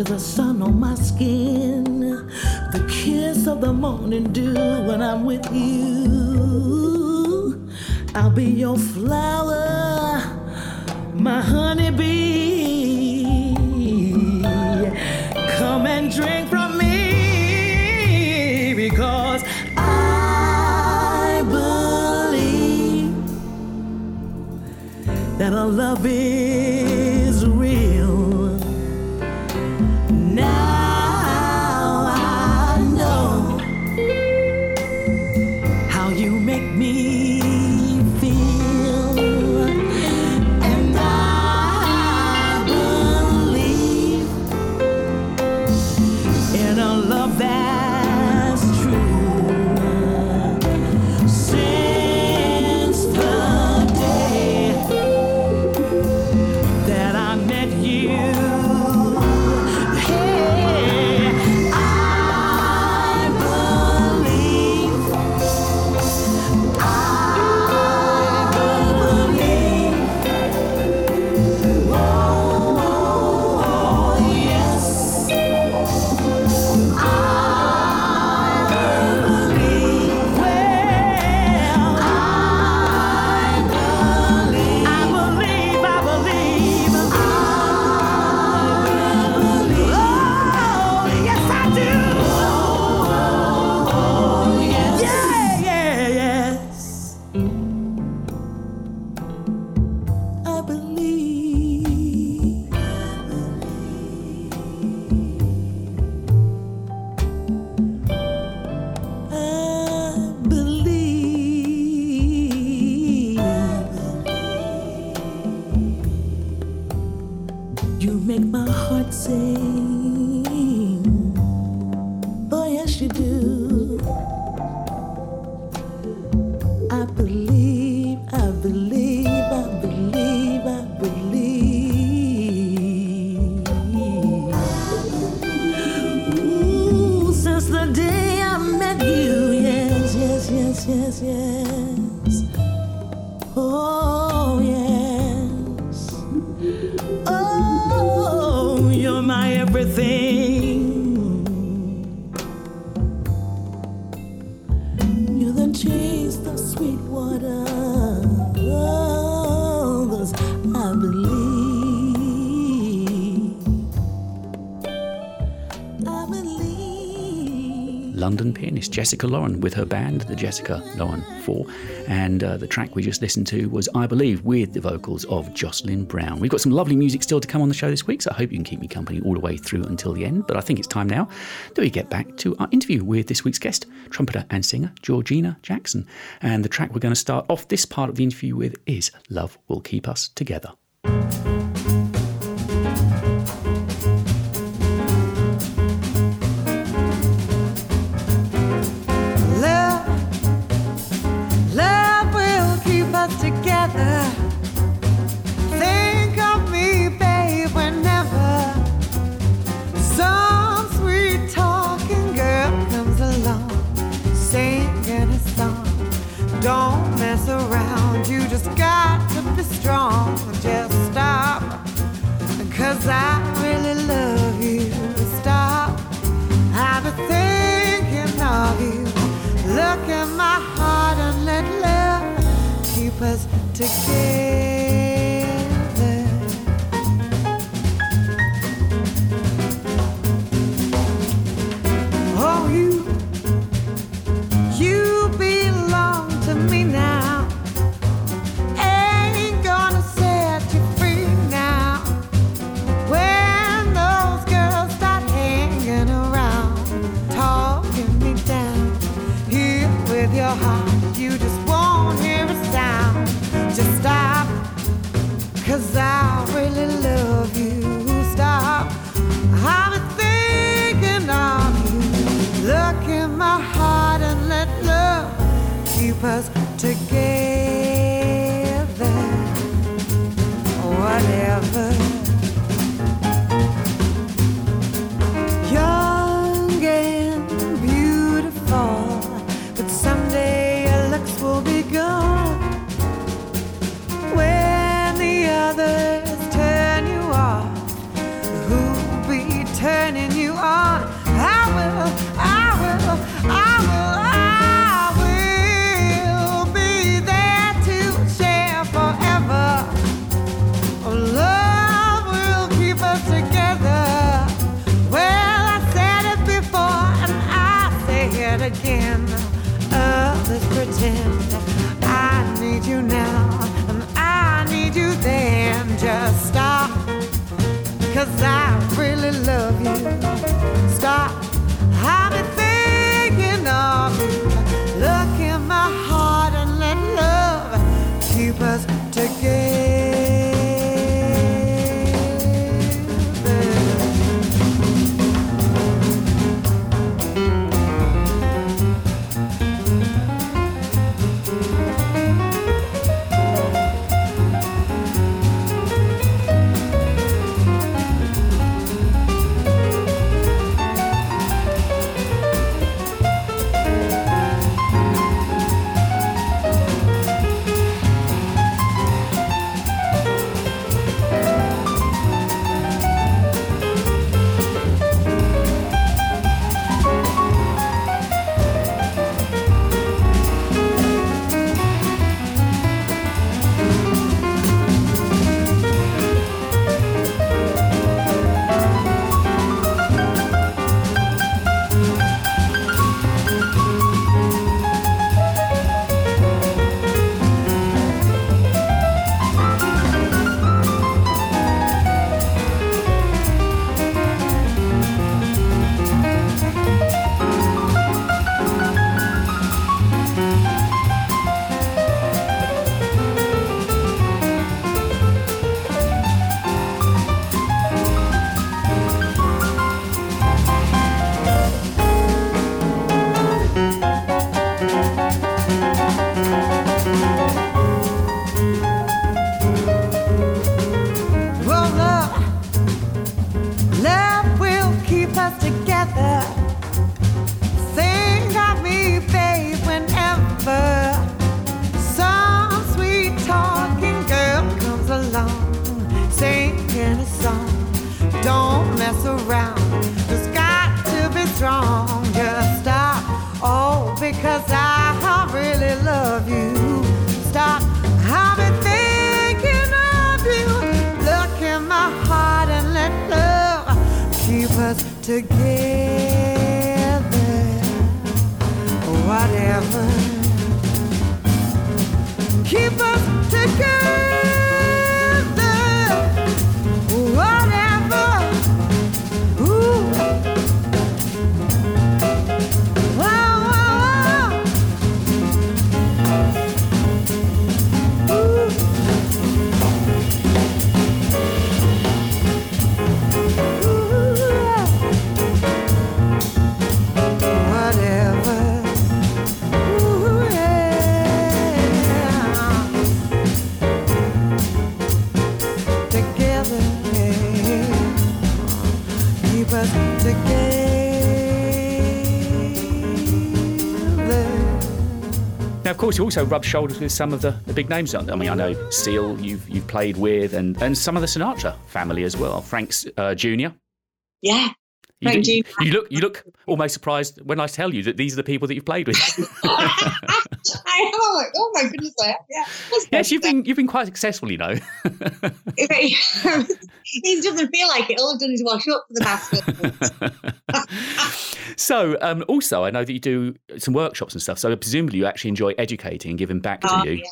of the sun Jessica Lauren with her band, the Jessica Lauren Four. And uh, the track we just listened to was I Believe with the vocals of Jocelyn Brown. We've got some lovely music still to come on the show this week, so I hope you can keep me company all the way through until the end. But I think it's time now that we get back to our interview with this week's guest, trumpeter and singer Georgina Jackson. And the track we're going to start off this part of the interview with is Love Will Keep Us Together. together. Cause I really love you. Course, you also rub shoulders with some of the, the big names. I mean, I know Seal, you've you've played with, and, and some of the Sinatra family as well. Frank's uh, Jr. Yeah. You, Frank do- Jr. you look you look almost surprised when I tell you that these are the people that you've played with. I am. I'm like, oh my goodness, I am. Yeah. Yes, you've been you've been quite successful, you know. he doesn't feel like it. All I've done is wash up for the past so, um, also, I know that you do some workshops and stuff. So, presumably, you actually enjoy educating and giving back to Oh, you. yeah.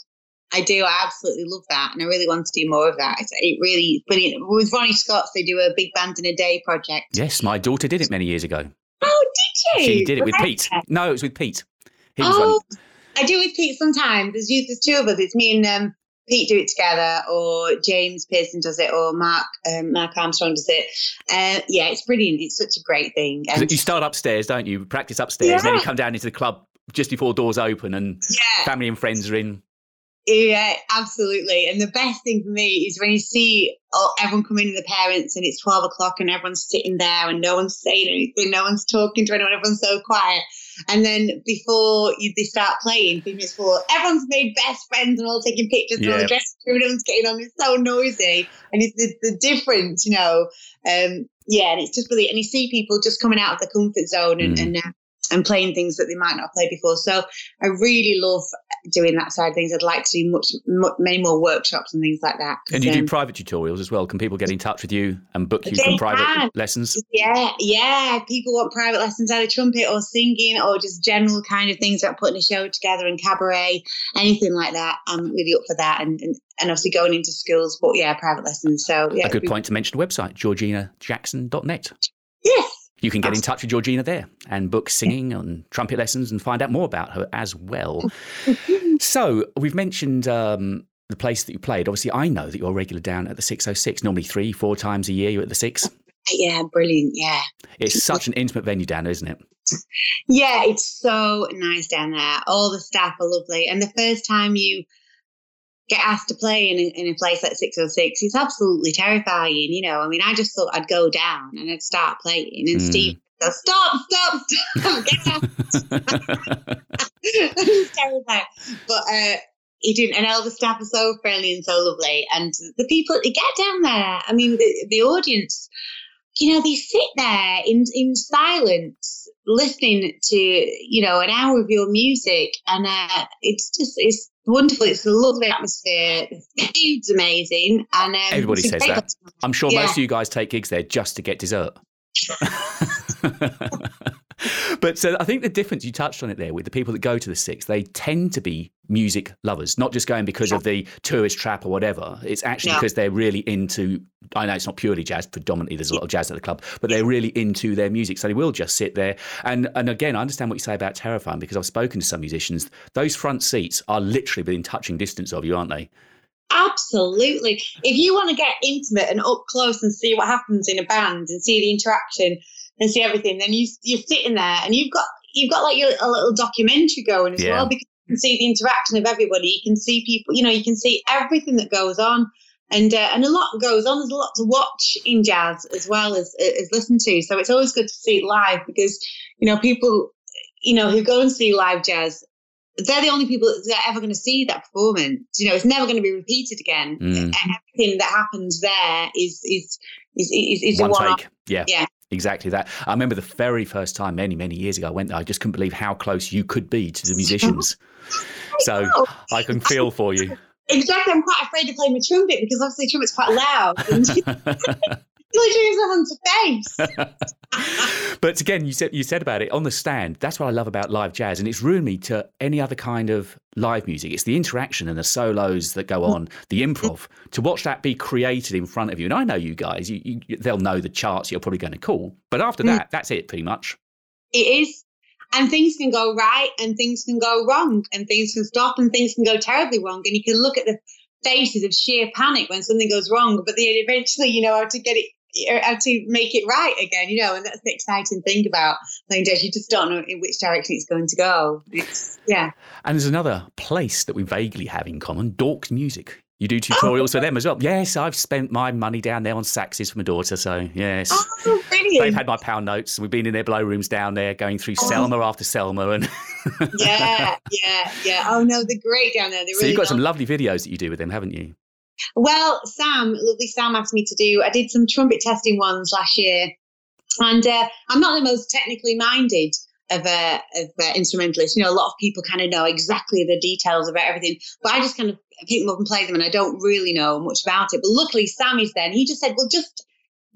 I do. I absolutely love that, and I really want to do more of that. It's, it really, brilliant. With Ronnie Scott's, they do a big band in a day project. Yes, my daughter did it many years ago. Oh, did you? She did it with Pete. No, it was with Pete. He was Oh, running- I do with Pete sometimes. There's, there's two of us. It's me and um, Pete do it together, or James Pearson does it, or Mark um, Mark Armstrong does it. Uh, yeah, it's brilliant. It's such a great thing. And You start upstairs, don't you? Practice upstairs, then you come down into the club just before doors open, and yeah, family and friends are in. Yeah, absolutely. And the best thing for me is when you see oh, everyone come in, the parents, and it's 12 o'clock and everyone's sitting there and no one's saying anything, no one's talking to anyone, everyone's so quiet. And then before you, they start playing, minutes before, everyone's made best friends and all taking pictures and all the dressing room, everyone's getting on. It's so noisy. And it's the, the difference, you know. Um, yeah, and it's just really, and you see people just coming out of the comfort zone and, Mm. and, uh, and playing things that they might not have played before. So I really love doing that side of things. I'd like to do much, mu many more workshops and things like that. And you do um, private tutorials as well. Can people get in touch with you and book you for private can. lessons? yeah, yeah. People want private lessons either trumpet or singing or just general kind of things about putting a show together and cabaret, anything like that. I'm really up for that. And, and, and obviously going into schools, but yeah, private lessons. So yeah. A good point to mention the website, georginajackson.net. Yes. You can get in touch with Georgina there and book singing and trumpet lessons and find out more about her as well. so, we've mentioned um, the place that you played. Obviously, I know that you're a regular down at the 606, normally three, four times a year you're at the six. Yeah, brilliant. Yeah. It's such an intimate venue down there, isn't it? Yeah, it's so nice down there. All the staff are lovely. And the first time you get asked to play in a, in a place like 606, it's absolutely terrifying. You know, I mean, I just thought I'd go down and I'd start playing, and Mm. Steve would Stop, stop, stop, get out. terrifying. But uh, he didn't. And all the staff are so friendly and so lovely. And the people that get down there, I mean, the, the audience, you know, they sit there in, in silence listening to, you know, an hour of your music. And uh, it's just, it's wonderful. It's a lovely atmosphere. The food's amazing. And um, Everybody says that. I'm sure Yeah. most of you guys take gigs there just to get dessert. but so I think the difference you touched on it there with the people that go to the six, they tend to be music lovers, not just going because of the tourist trap or whatever. It's actually No. because they're really into. I know it's not purely jazz. Predominantly, there's a lot of jazz at the club, but they're really into their music, so they will just sit there. And and again, I understand what you say about terrifying because I've spoken to some musicians. Those front seats are literally within touching distance of you, aren't they? Absolutely. If you want to get intimate and up close and see what happens in a band and see the interaction and see everything, then you you're sitting there and you've got you've got like your, a little documentary going as Yeah. well because you can see the interaction of everybody. You can see people. You know, you can see everything that goes on. And, uh, and a lot goes on. There's a lot to watch in jazz as well as as listen to. So it's always good to see it live because you know people, you know, who go and see live jazz they're the only people that are ever going to see that performance. You know, it's never going to be repeated again. Mm. Everything that happens there is is is is, is a one one-off. take. Yeah. Yeah. Exactly that. I remember the very first time, many, many years ago, I went there. I just couldn't believe how close you could be to the musicians. So know. I can feel for you. Exactly. I'm quite afraid to play my trumpet because obviously trumpet's quite loud. And literally someone's face. but again, you said you said about it on the stand. That's what I love about live jazz, and it's ruined me to any other kind of live music. It's the interaction and the solos that go on, the improv. To watch that be created in front of you, and I know you guys, you, you, they'll know the charts you're probably going to call. But after mm. that, that's it, pretty much. It is. And things can go right and things can go wrong and things can stop and things can go terribly wrong. And you can look at the faces of sheer panic when something goes wrong, but then eventually you know how to get it Uh, how to make it right again, you know, and that's the exciting thing about playing jazz. You just don't know in which direction it's going to go. It's yeah. And there's another place that we vaguely have in common: Dawkes Music. You do oh, tutorials for them as well. Yes, I've spent my money down there on saxes for my daughter. So yes, Oh, brilliant. they've had my pound notes. We've been in their blow rooms down there, going through oh. Selmer after Selmer, and yeah, yeah, yeah. Oh no, they're great down there. They're so really you've got some lovely videos that you do with them, haven't you? Well, Sam, lovely Sam asked me to do. I did some trumpet testing ones last year, and uh, I'm not the most technically minded of a, of uh, instrumentalists. You know, a lot of people kind of know exactly the details about everything, but I just kind of pick them up and play them, and I don't really know much about it. But luckily, Sam is there, and he just said, "Well, just."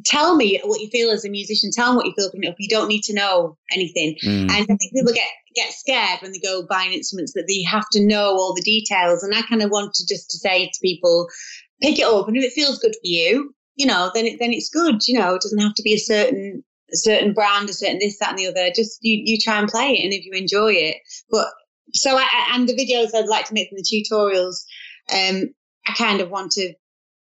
Tell me what you feel as a musician. Tell me what you feel picking up. You don't need to know anything. Mm. And I think people get get scared when they go buying instruments that they have to know all the details. And I kind of want to just to say to people, pick it up, and if it feels good for you, you know, then it then it's good. You know, it doesn't have to be a certain a certain brand, a certain this, that, and the other. Just you you try and play it, and if you enjoy it. But so I and the videos I'd like to make from the tutorials, um, I kind of want to,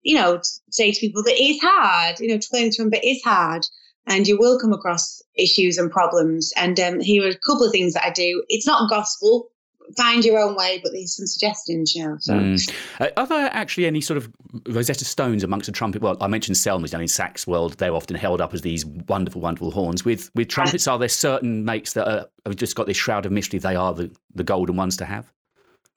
you know, say to people that it is hard. You know, playing trumpet is hard. And you will come across issues and problems. And um, here are a couple of things that I do. It's not gospel. Find your own way, but there's some suggestions, you know. So Mm. Uh, are there actually any sort of Rosetta Stones amongst the trumpet? Well, I mentioned Selmers down in sax world. They're often held up as these wonderful, wonderful horns. With with trumpets, are there certain makes that are, have just got this shroud of mystery? They are the, the golden ones to have.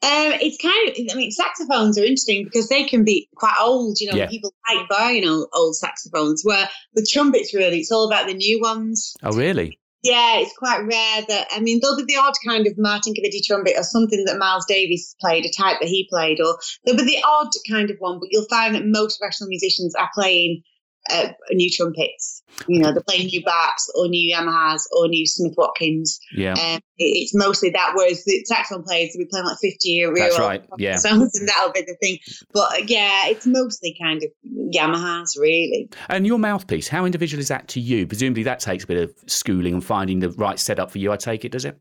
Um, it's kind of, I mean, saxophones are interesting because they can be quite old. You know, Yeah. people like buying old, old saxophones. Where the trumpets, really, it's all about the new ones. Oh, really? Yeah, it's quite rare that. I mean, there'll be the odd kind of Martin Committee trumpet or something that Miles Davis played, a type that he played, or there'll be the odd kind of one. But you'll find that most professional musicians are playing uh, new trumpets. You know, they're playing new Bachs or new Yamahas or new Smith Watkins. Yeah. Um, it- it's mostly that. Whereas the saxophone players will be playing like fifty year real That's right, yeah. songs, and that'll be the thing. But yeah, it's mostly kind of Yamahas, really. And your mouthpiece, how individual is that to you? Presumably that takes a bit of schooling and finding the right setup for you. I take it, does it?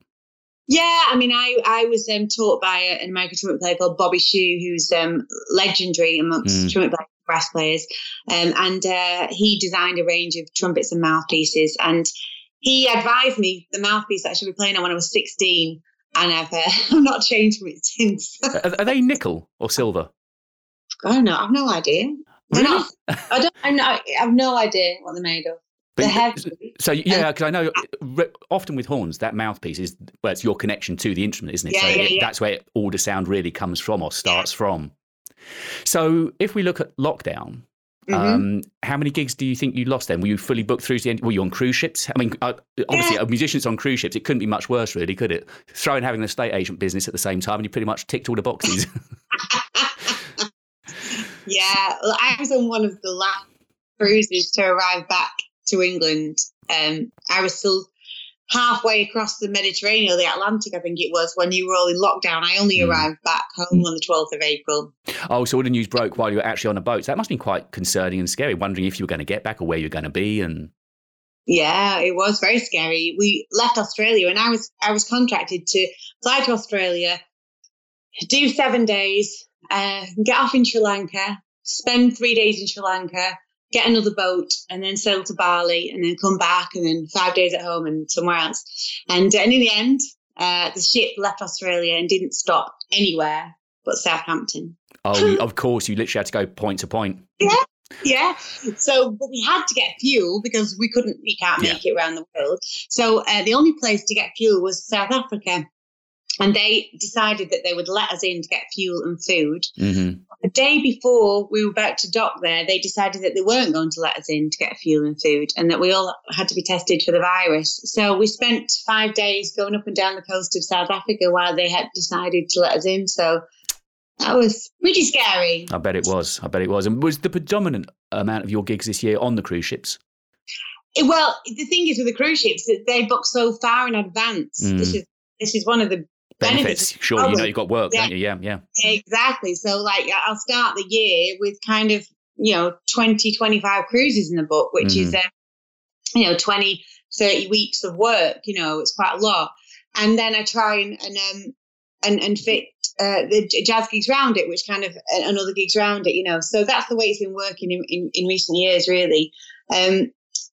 Yeah, I mean, I I was um, taught by a- an American trumpet player called Bobby Shew, who's um, legendary amongst Mm. trumpet players, brass players, um, and uh, he designed a range of trumpets and mouthpieces. And he advised me the mouthpiece that I should be playing on when I was sixteen, and I've uh, I've not changed from it since. Are, are they nickel or silver? I don't know. I've no idea. Really? not. I don't. I know. I have no idea what they're made of. But. So yeah, because I know often with horns, that mouthpiece is well, it's your connection to the instrument, isn't it? Yeah, so yeah, it- yeah. that's where all the sound really comes from or starts from. So if we look at lockdown, Mhm. um, how many gigs do you think you lost then? Were you fully booked through to the end? Were you on cruise ships? I mean, uh, obviously, Yeah. a musicians on cruise ships, it couldn't be much worse, really, could it? Throw in having an estate agent business at the same time, and you pretty much ticked all the boxes. Yeah, well, I was on one of the last cruises to arrive back to England. Um, I was still halfway across the Mediterranean, or the Atlantic, I think it was, when you were all in lockdown. I only Hmm. arrived back home on the 12th of April. oh, so all the news broke while you were actually on a boat. So that must have been quite concerning and scary, wondering if you were going to get back or where you were going to be. And Yeah, it was very scary. We left Australia, and I was I was contracted to fly to Australia, do seven days, uh, get off in Sri Lanka, spend three days in Sri Lanka, get another boat, and then sail to Bali, and then come back, and then five days at home and somewhere else. And, and in the end, uh, the ship left Australia and didn't stop anywhere but Southampton. oh, of course, you literally had to go point to point. Yeah. Yeah. So, but we had to get fuel because we couldn't, we can't make it around the world. So, uh, the only place to get fuel was South Africa. And they decided that they would let us in to get fuel and food. hmm The day before we were about to dock there, they decided that they weren't going to let us in to get fuel and food and that we all had to be tested for the virus. So we spent five days going up and down the coast of South Africa while they had decided to let us in. So that was pretty scary. I bet it was. I bet it was. And was the predominant amount of your gigs this year on the cruise ships? Well, the thing is with the cruise ships that they book so far in advance. Mm. This is this is one of the Benefits. benefits. Sure, you know you've got work, Yeah. don't you? Yeah, yeah. Exactly. So, like, I'll start the year with kind of, you know, 20, 25 cruises in the book, which is, um, you know, 20, 30 weeks of work. You know, it's quite a lot. And then I try and, and, um, and, and fit uh, the jazz gigs around it, which kind of, and and other gigs around it, you know. So that's the way it's been working in, in, in recent years, really. Um,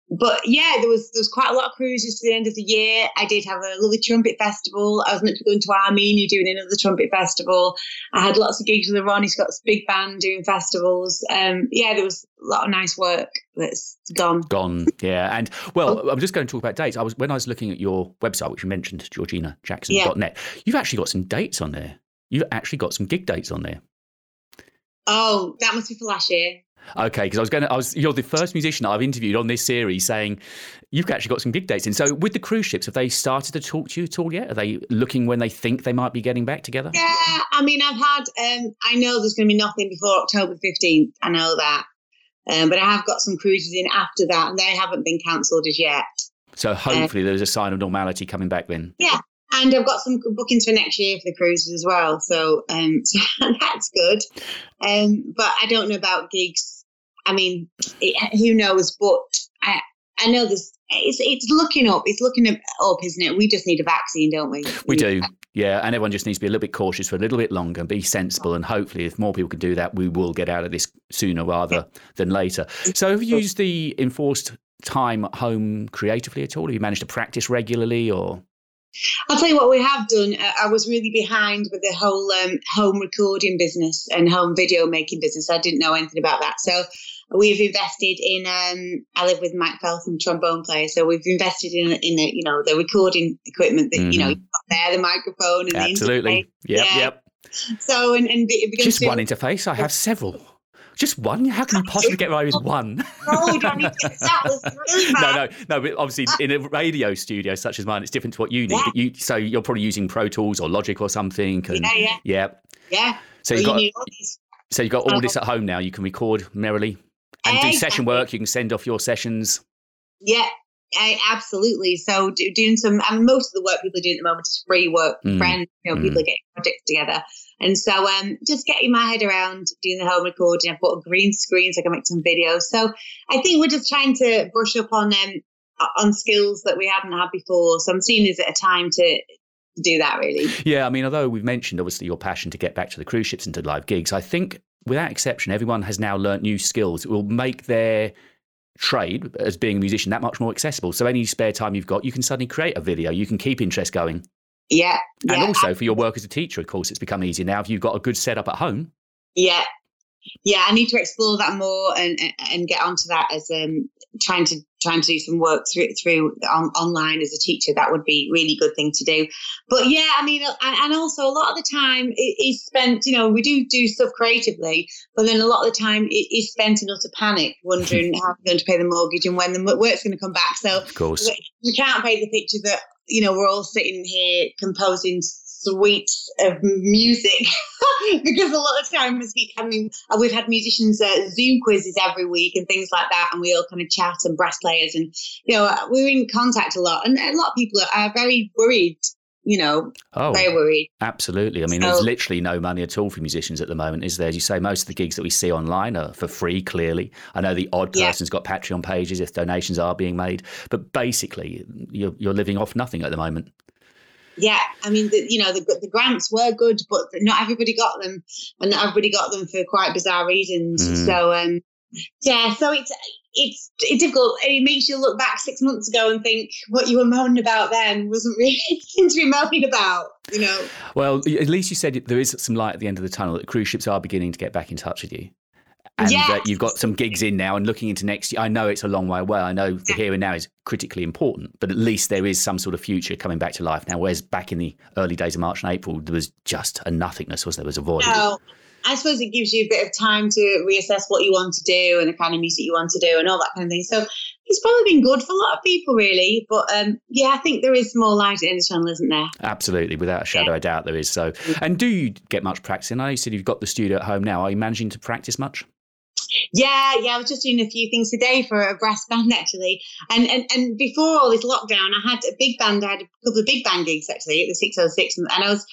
but yeah, there was there was quite a lot of cruises to the end of the year. I did have a lovely trumpet festival. I was meant to go into to Armenia doing another trumpet festival. I had lots of gigs with the Ronnie Scott's big band doing festivals. Um, yeah, there was a lot of nice work that's gone. Gone, yeah. And well, I'm just going to talk about dates. I was when I was looking at your website, which you mentioned, georginajackson.net, you've actually got some dates on there. You've actually got some gig dates on there. Oh, that must be for last year. Okay, because I was going to, I was, you're the first musician I've interviewed on this series saying you've actually got some gig dates in. So, with the cruise ships, have they started to talk to you at all yet? Are they looking when they think they might be getting back together? Yeah, I mean, I've had. Um, I know there's going to be nothing before October fifteenth. I know that, um, but I have got some cruises in after that, and they haven't been cancelled as yet. So, hopefully, there's a sign of normality coming back then. Yeah, and I've got some bookings for next year for the cruises as well. So, um, so that's good. Um, but I don't know about gigs. I mean, it, who knows? But I, I know this. It's it's looking up. It's looking up, isn't it? We just need a vaccine, don't we? We do. Yeah, and everyone just needs to be a little bit cautious for a little bit longer and be sensible. And hopefully, if more people can do that, we will get out of this sooner rather than later. So, have you used the enforced time at home creatively at all? Have you managed to practice regularly or? I'll tell you what we have done. Uh, I was really behind with the whole um, home recording business and home video making business. I didn't know anything about that. So we've invested in. Um, I live with Mike Feltham, trombone player. So we've invested in in the you know the recording equipment that you know Mhm. you've got there, the microphone and Absolutely. the Yep. Yeah. yep. So and and Just to one interface. I have several. Just one? How can you possibly get away with one? Do I need to- that was really no, no, no. But obviously, in a radio studio such as mine, it's different to what you need. Yeah. But you, so you're probably using Pro Tools or Logic or something. And, Yeah, yeah. yeah. Yeah. So Well, you've got all so you've got all this at home now. You can record merrily and do session work. You can send off your sessions. Yeah, I, absolutely. So do, doing some, I mean, most of the work people are doing at the moment is free work, Mm. friends, you know, people are getting projects together. And so um, just getting my head around doing the home recording. I've got a green screen so I can make some videos. So I think we're just trying to brush up on um, on skills that we haven't had before. So I'm seeing this at a time to do that really. Yeah, I mean, although we've mentioned obviously your passion to get back to the cruise ships and to live gigs, I think without exception, everyone has now learnt new skills that will make their trade as being a musician that much more accessible. So any spare time you've got, you can suddenly create a video. You can keep interest going. Yeah. And yeah, also for your work as a teacher, of course, it's become easier now if you've got a good setup at home. Yeah. Yeah, I need to explore that more and and- and get onto that as um trying to trying to do some work through through on, online as a teacher. That would be a really good thing to do. But yeah, I mean, and, and also a lot of the time it is spent. You know, we do do stuff creatively, but then a lot of the time it is spent in utter panic, wondering how we're going to pay the mortgage and when the work's going to come back. So Of course. we, we can't paint the picture that you know we're all sitting here composing suites of music because a lot of times we I mean uh, we've had musicians uh, Zoom quizzes every week and things like that and we all kind of chat and brass players and you know uh, we're in contact a lot and a lot of people are, are very worried you know Oh, very worried absolutely. I mean, So- there's literally no money at all for musicians at the moment, is there? As you say, most of the gigs that we see online are for free, clearly. I know the odd Yeah. person's got Patreon pages if donations are being made, but basically, you're, you're living off nothing at the moment. Yeah I mean the, you know the, the grants were good but not everybody got them and not everybody got them for quite bizarre reasons Mm. so um yeah so it's it's it's difficult it makes you look back six months ago and think what you were moaning about then wasn't really anything to be moaning about you know Well, at least you said there is some light at the end of the tunnel, that cruise ships are beginning to get back in touch with you. And Yes. that you've got some gigs in now and looking into next year. I know it's a long way away. I know the here and now is critically important, but at least there is some sort of future coming back to life now. Whereas back in the early days of March and April, there was just a nothingness, was there? There was a void. so I suppose it gives you a bit of time to reassess what you want to do and the kind of music you want to do and all that kind of thing. So it's probably been good for a lot of people, really. But um, yeah, I think there is more light in the tunnel, isn't there? Absolutely, without a shadow of doubt, there is. So, and do you get much practice? And I know you said you've got the studio at home now. Are you managing to practice much? Yeah, yeah. I was just doing a few things today for a brass band actually, and and and before all this lockdown, I had a big band. I had a couple of big band gigs actually at the six oh six, and I was.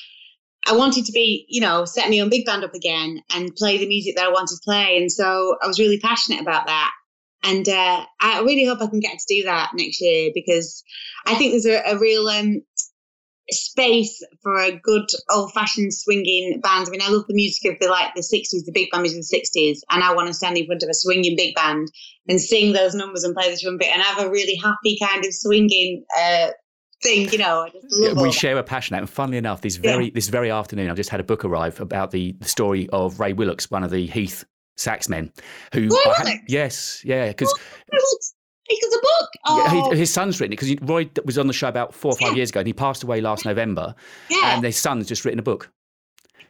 I wanted to be, you know, set my own big band up again and play the music that I wanted to play. And so I was really passionate about that. And uh, I really hope I can get to do that next year because I think there's a, a real um, space for a good old fashioned swinging band. I mean, I love the music of the like the 60s, the big band music of the 60s, and I want to stand in front of a swinging big band and sing those numbers and play the trumpet and have a really happy kind of swinging uh, thing, you know. I just love all we share a passion. And funnily enough, this very this very afternoon, I've just had a book arrive about the, the story of Ray Willox, one of the Heath saxmen, who had- yes, yeah, because Because a book. Oh, his son's written it. Because Roy was on the show about four or five Yeah. years ago, and he passed away last November. yeah. And his son's just written a book.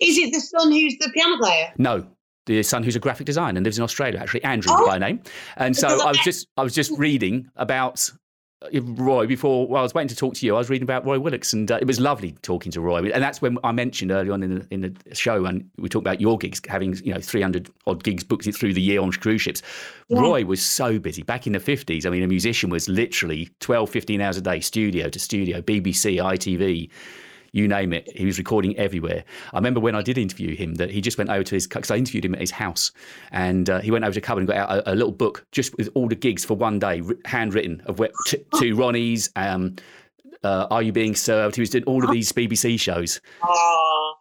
Is it the son who's the piano player? No, the son who's a graphic designer and lives in Australia, actually Andrew Oh. by name. And so I was just I was just reading about Roy before. Well, I was waiting to talk to you. I was reading about Roy Willox, and uh, it was lovely talking to Roy. And that's when I mentioned early on in the, in the show, and we talked about your gigs having you know three hundred odd gigs booked through the year on cruise ships. Roy was so busy back in the fifties. I mean, a musician was literally 12, 15 hours a day, studio to studio, BBC, ITV you name it. He was recording everywhere. I remember when I did interview him that he just went over to his because I interviewed him at his house, and uh, he went over to cupboard and got out a, a little book just with all the gigs for one day, handwritten of where, t- to Ronnie's. Um, uh, Are you being served? He was doing all of these BBC shows. Oh,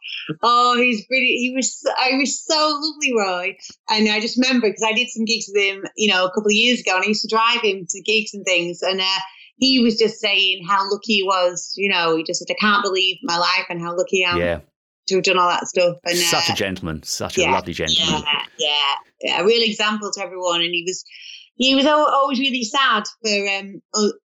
oh, he's brilliant. He was, so, I was so lovely, Roy. And I just remember because I did some gigs with him, you know, a couple of years ago, and I used to drive him to gigs and things. And uh, he was just saying how lucky he was. You know, he just said, "I can't believe my life and how lucky I am Yeah, to have done all that stuff." And such a uh, gentleman, such a lovely gentleman. Yeah, yeah, yeah, a real example to everyone. And he was, he was always really sad for, um,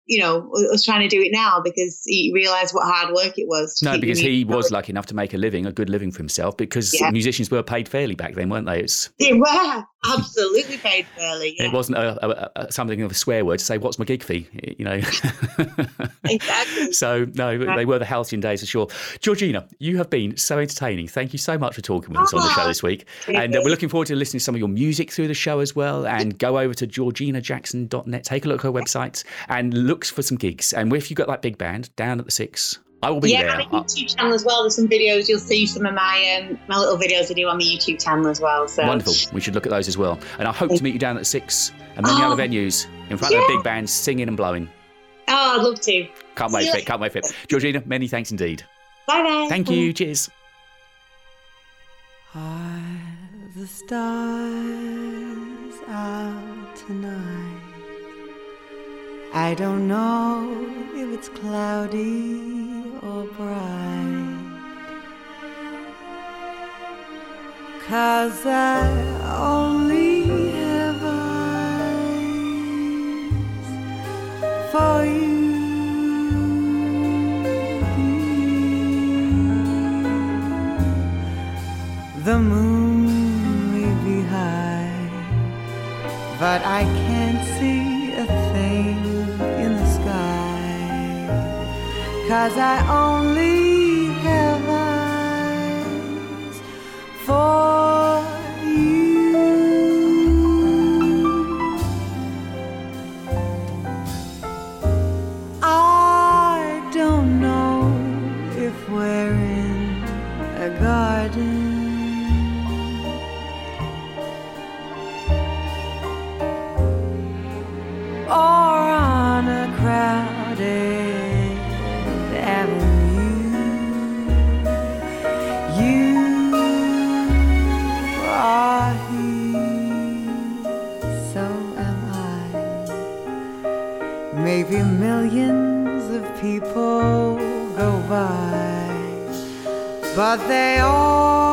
you know, us trying to do it now because he realised what hard work it was. to No, because he music was lucky enough to make a living, a good living for himself, because Yeah. musicians were paid fairly back then, weren't they? It's, They were absolutely paid fairly. Yeah. It wasn't a, a, a, something of a swear word to say, "What's my gig fee?" You know. Exactly. so no, they were the halcyon days for sure. Georgina, you have been so entertaining. Thank you so much for talking with us on the show this week, and uh, we're looking forward to listening to some of your music through the show as well. And go over to georginajackson.net, take a look at her website, and look for some gigs. And if you've got that big band down at the six, I will be yeah, there. I have a YouTube channel as well. There's some videos. You'll see some of my um, my little videos I do on the YouTube channel as well. So Wonderful. We should look at those as well. And I hope to meet you down at the six and many Oh. other venues in front of a big band, singing and blowing. Oh, I'd love to. Can't wait you for it. Can't wait for it. Georgina, many thanks indeed. Bye bye. Thank you. Cheers. Are the stars out tonight? I don't know if it's cloudy or bright. Cause I only have eyes for you. The moon but I can't see a thing in the sky. Cause I only have eyes for but they all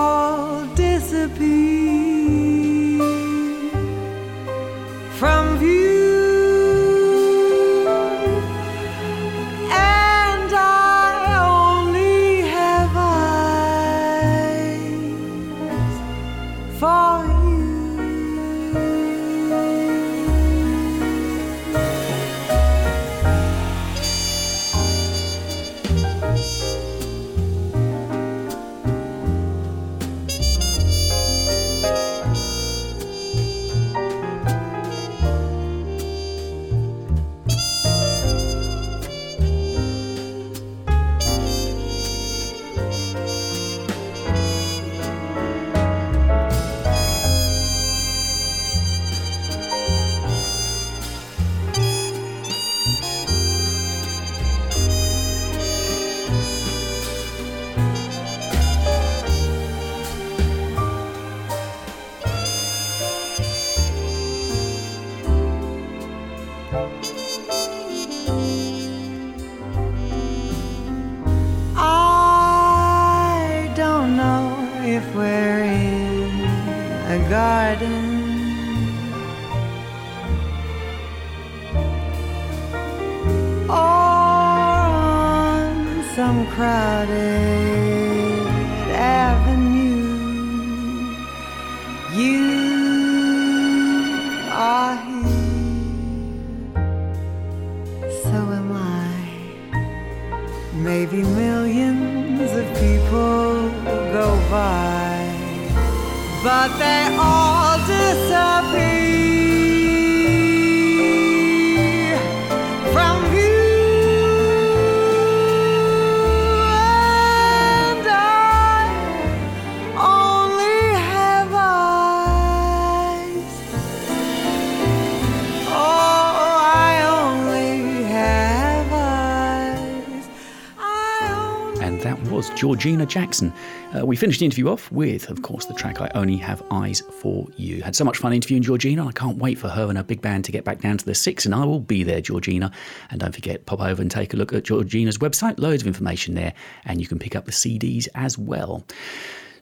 Georgina Jackson. Uh, we finished the interview off with, of course, the track I Only Have Eyes for You. Had so much fun interviewing Georgina. I can't wait for her and her big band to get back down to the six, and I will be there, Georgina. And don't forget, pop over and take a look at Georgina's website. Loads of information there, and you can pick up the CDs as well.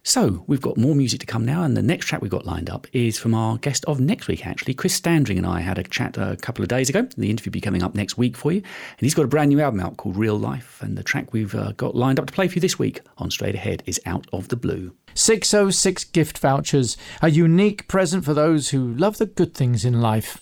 So, we've got more music to come now, and the next track we've got lined up is from our guest of next week, actually. Chris Standring and I had a chat a couple of days ago. The interview will be coming up next week for you. And he's got a brand new album out called Real Life, and the track we've uh, got lined up to play for you this week on Straight Ahead is Out of the Blue. 606 gift vouchers, a unique present for those who love the good things in life.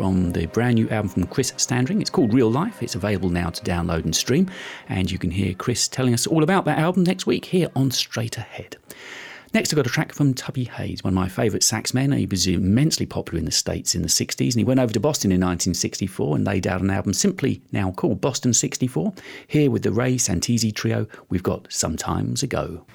From the brand new album from Chris Standring. It's called Real Life. It's available now to download and stream, and you can hear Chris telling us all about that album next week here on Straight Ahead. Next, I got a track from Tubby Hayes, one of my favourite sax men. He was immensely popular in the States in the 60s, and he went over to Boston in 1964 and laid out an album simply now called Boston 64. Here with the Ray Santisi Trio, we've got Sometimes Ago.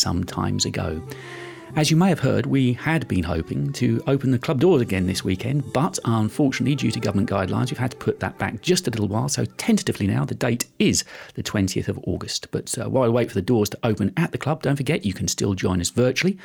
Some times ago. As you may have heard, we had been hoping to open the club doors again this weekend, but unfortunately, due to government guidelines, we've had to put that back just a little while. So, tentatively now, the date is the 20th of August. But uh, while we wait for the doors to open at the club, don't forget you can still join us virtually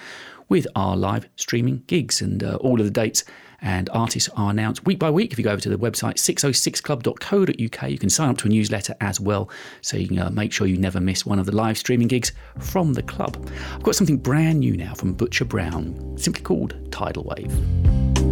with our live streaming gigs, and uh, all of the dates and artists are announced week by week. If you go over to the website 606club.co.uk, you can sign up to a newsletter as well, so you can uh, make sure you never miss one of the live streaming gigs from the club. I've got something brand new now from Butcher Brown, simply called Tidal Wave.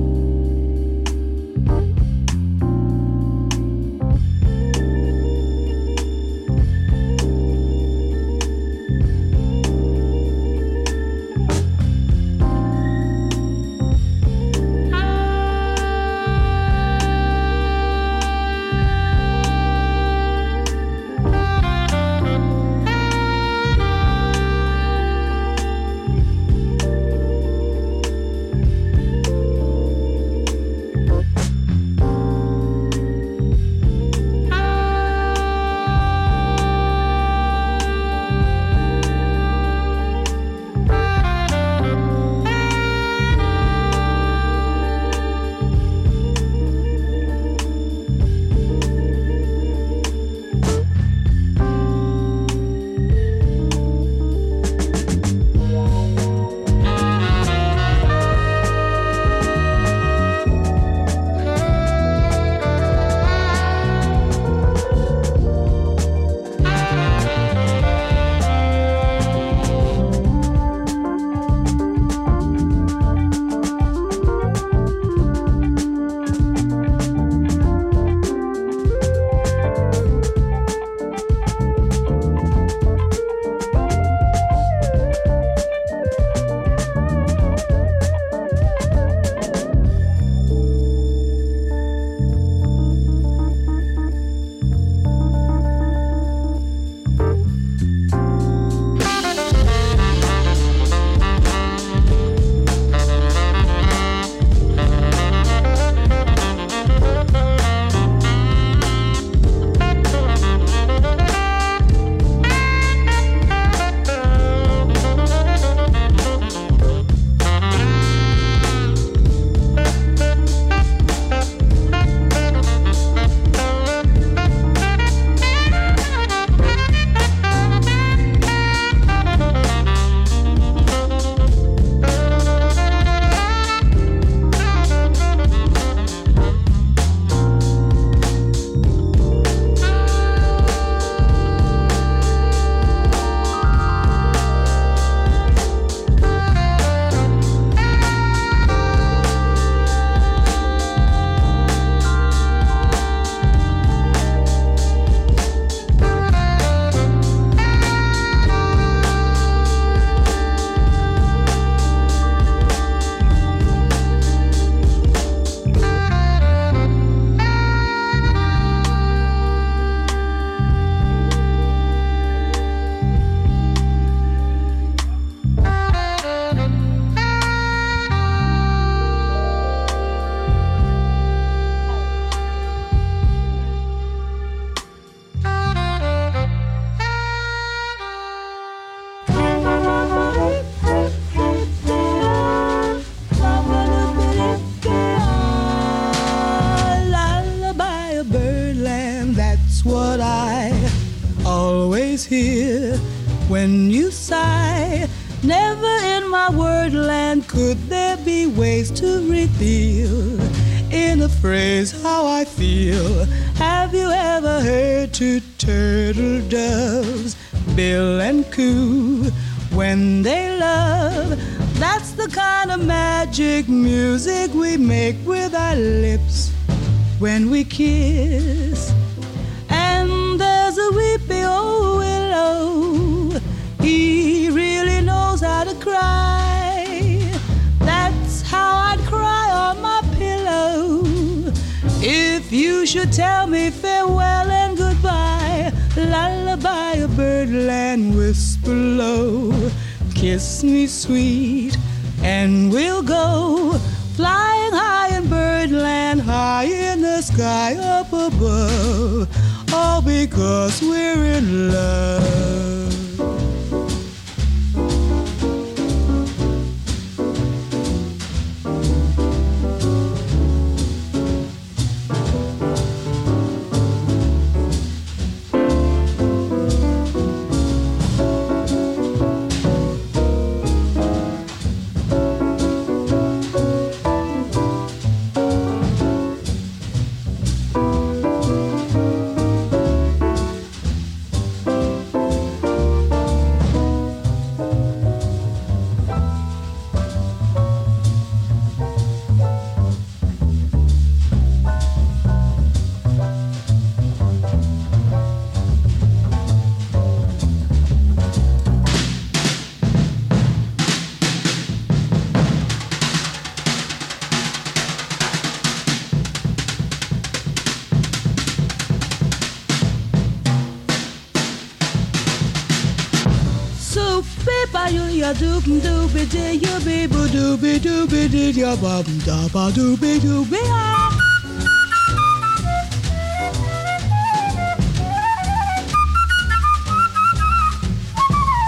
Dee ya ba da ba doop doop ya. Ah.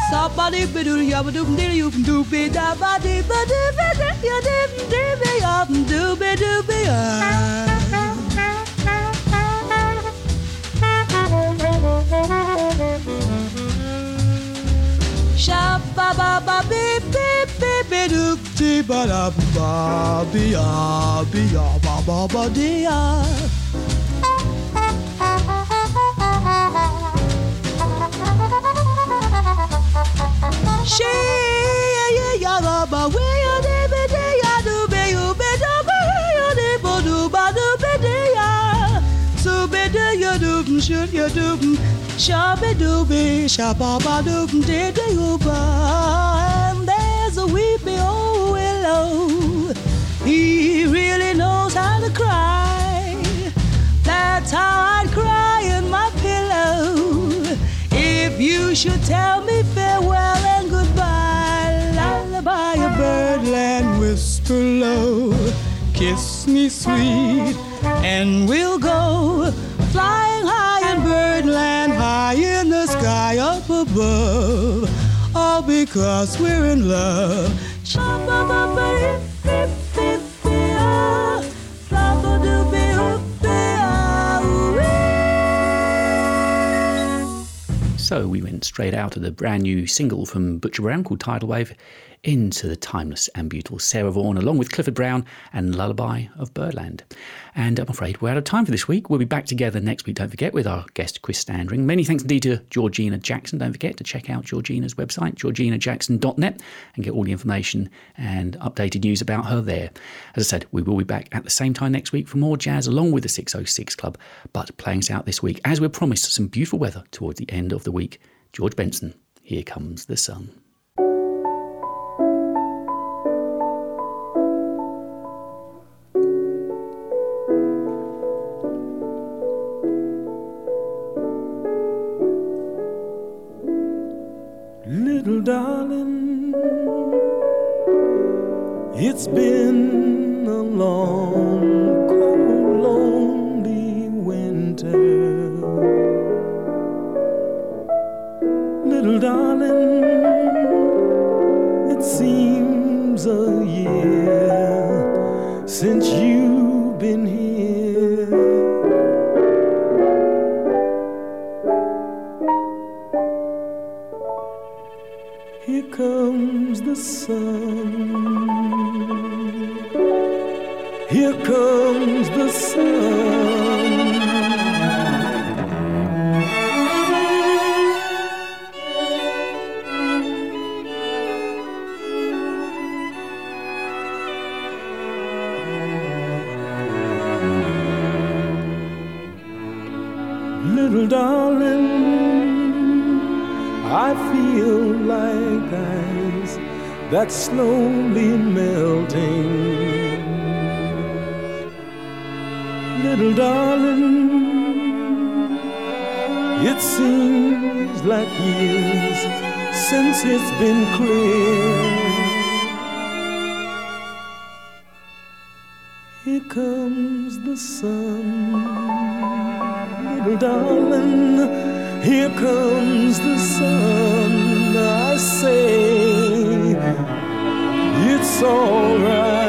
Somebody be do ya ba doop dee you doop da ba dee ba dee ba dee ya dee dee be ya doop doop ya. Ah. Sha ba ba ba beep beep beep beep doop dee ba da be ya ba ba ba ya. She ya ya ya ba ba we ya de be de ya do be you do be ya de bo do ba do be de ya. So be de ya do shoot ya do sha be do be sha ba ba do de you ba. And there's a weepy tell me farewell and goodbye, lullaby a birdland whisper low, kiss me sweet, and we'll go. Flying high in birdland, high in the sky up above, all because we're in love. So we went straight out of the brand new single from Butcher Brown called Tidal Wave into the timeless and beautiful Sarah Vaughan, along with Clifford Brown and Lullaby of Birdland. And I'm afraid we're out of time for this week. We'll be back together next week, don't forget, with our guest Chris Standring. Many thanks indeed to Georgina Jackson. Don't forget to check out Georgina's website, georginajackson.net, and get all the information and updated news about her there. As I said, we will be back at the same time next week for more jazz along with the 606 Club, but playing us out this week, as we're promised some beautiful weather towards the end of the week. George Benson, Here Comes the Sun. Darling, it's been a long, cold, lonely winter. Little darling, it seems a year since you've sun. Here comes the sun. Little darling, that's slowly melting. Little darling, it seems like years since it's been clear. Here comes the sun, little darling. Here comes the sun. I say it's alright.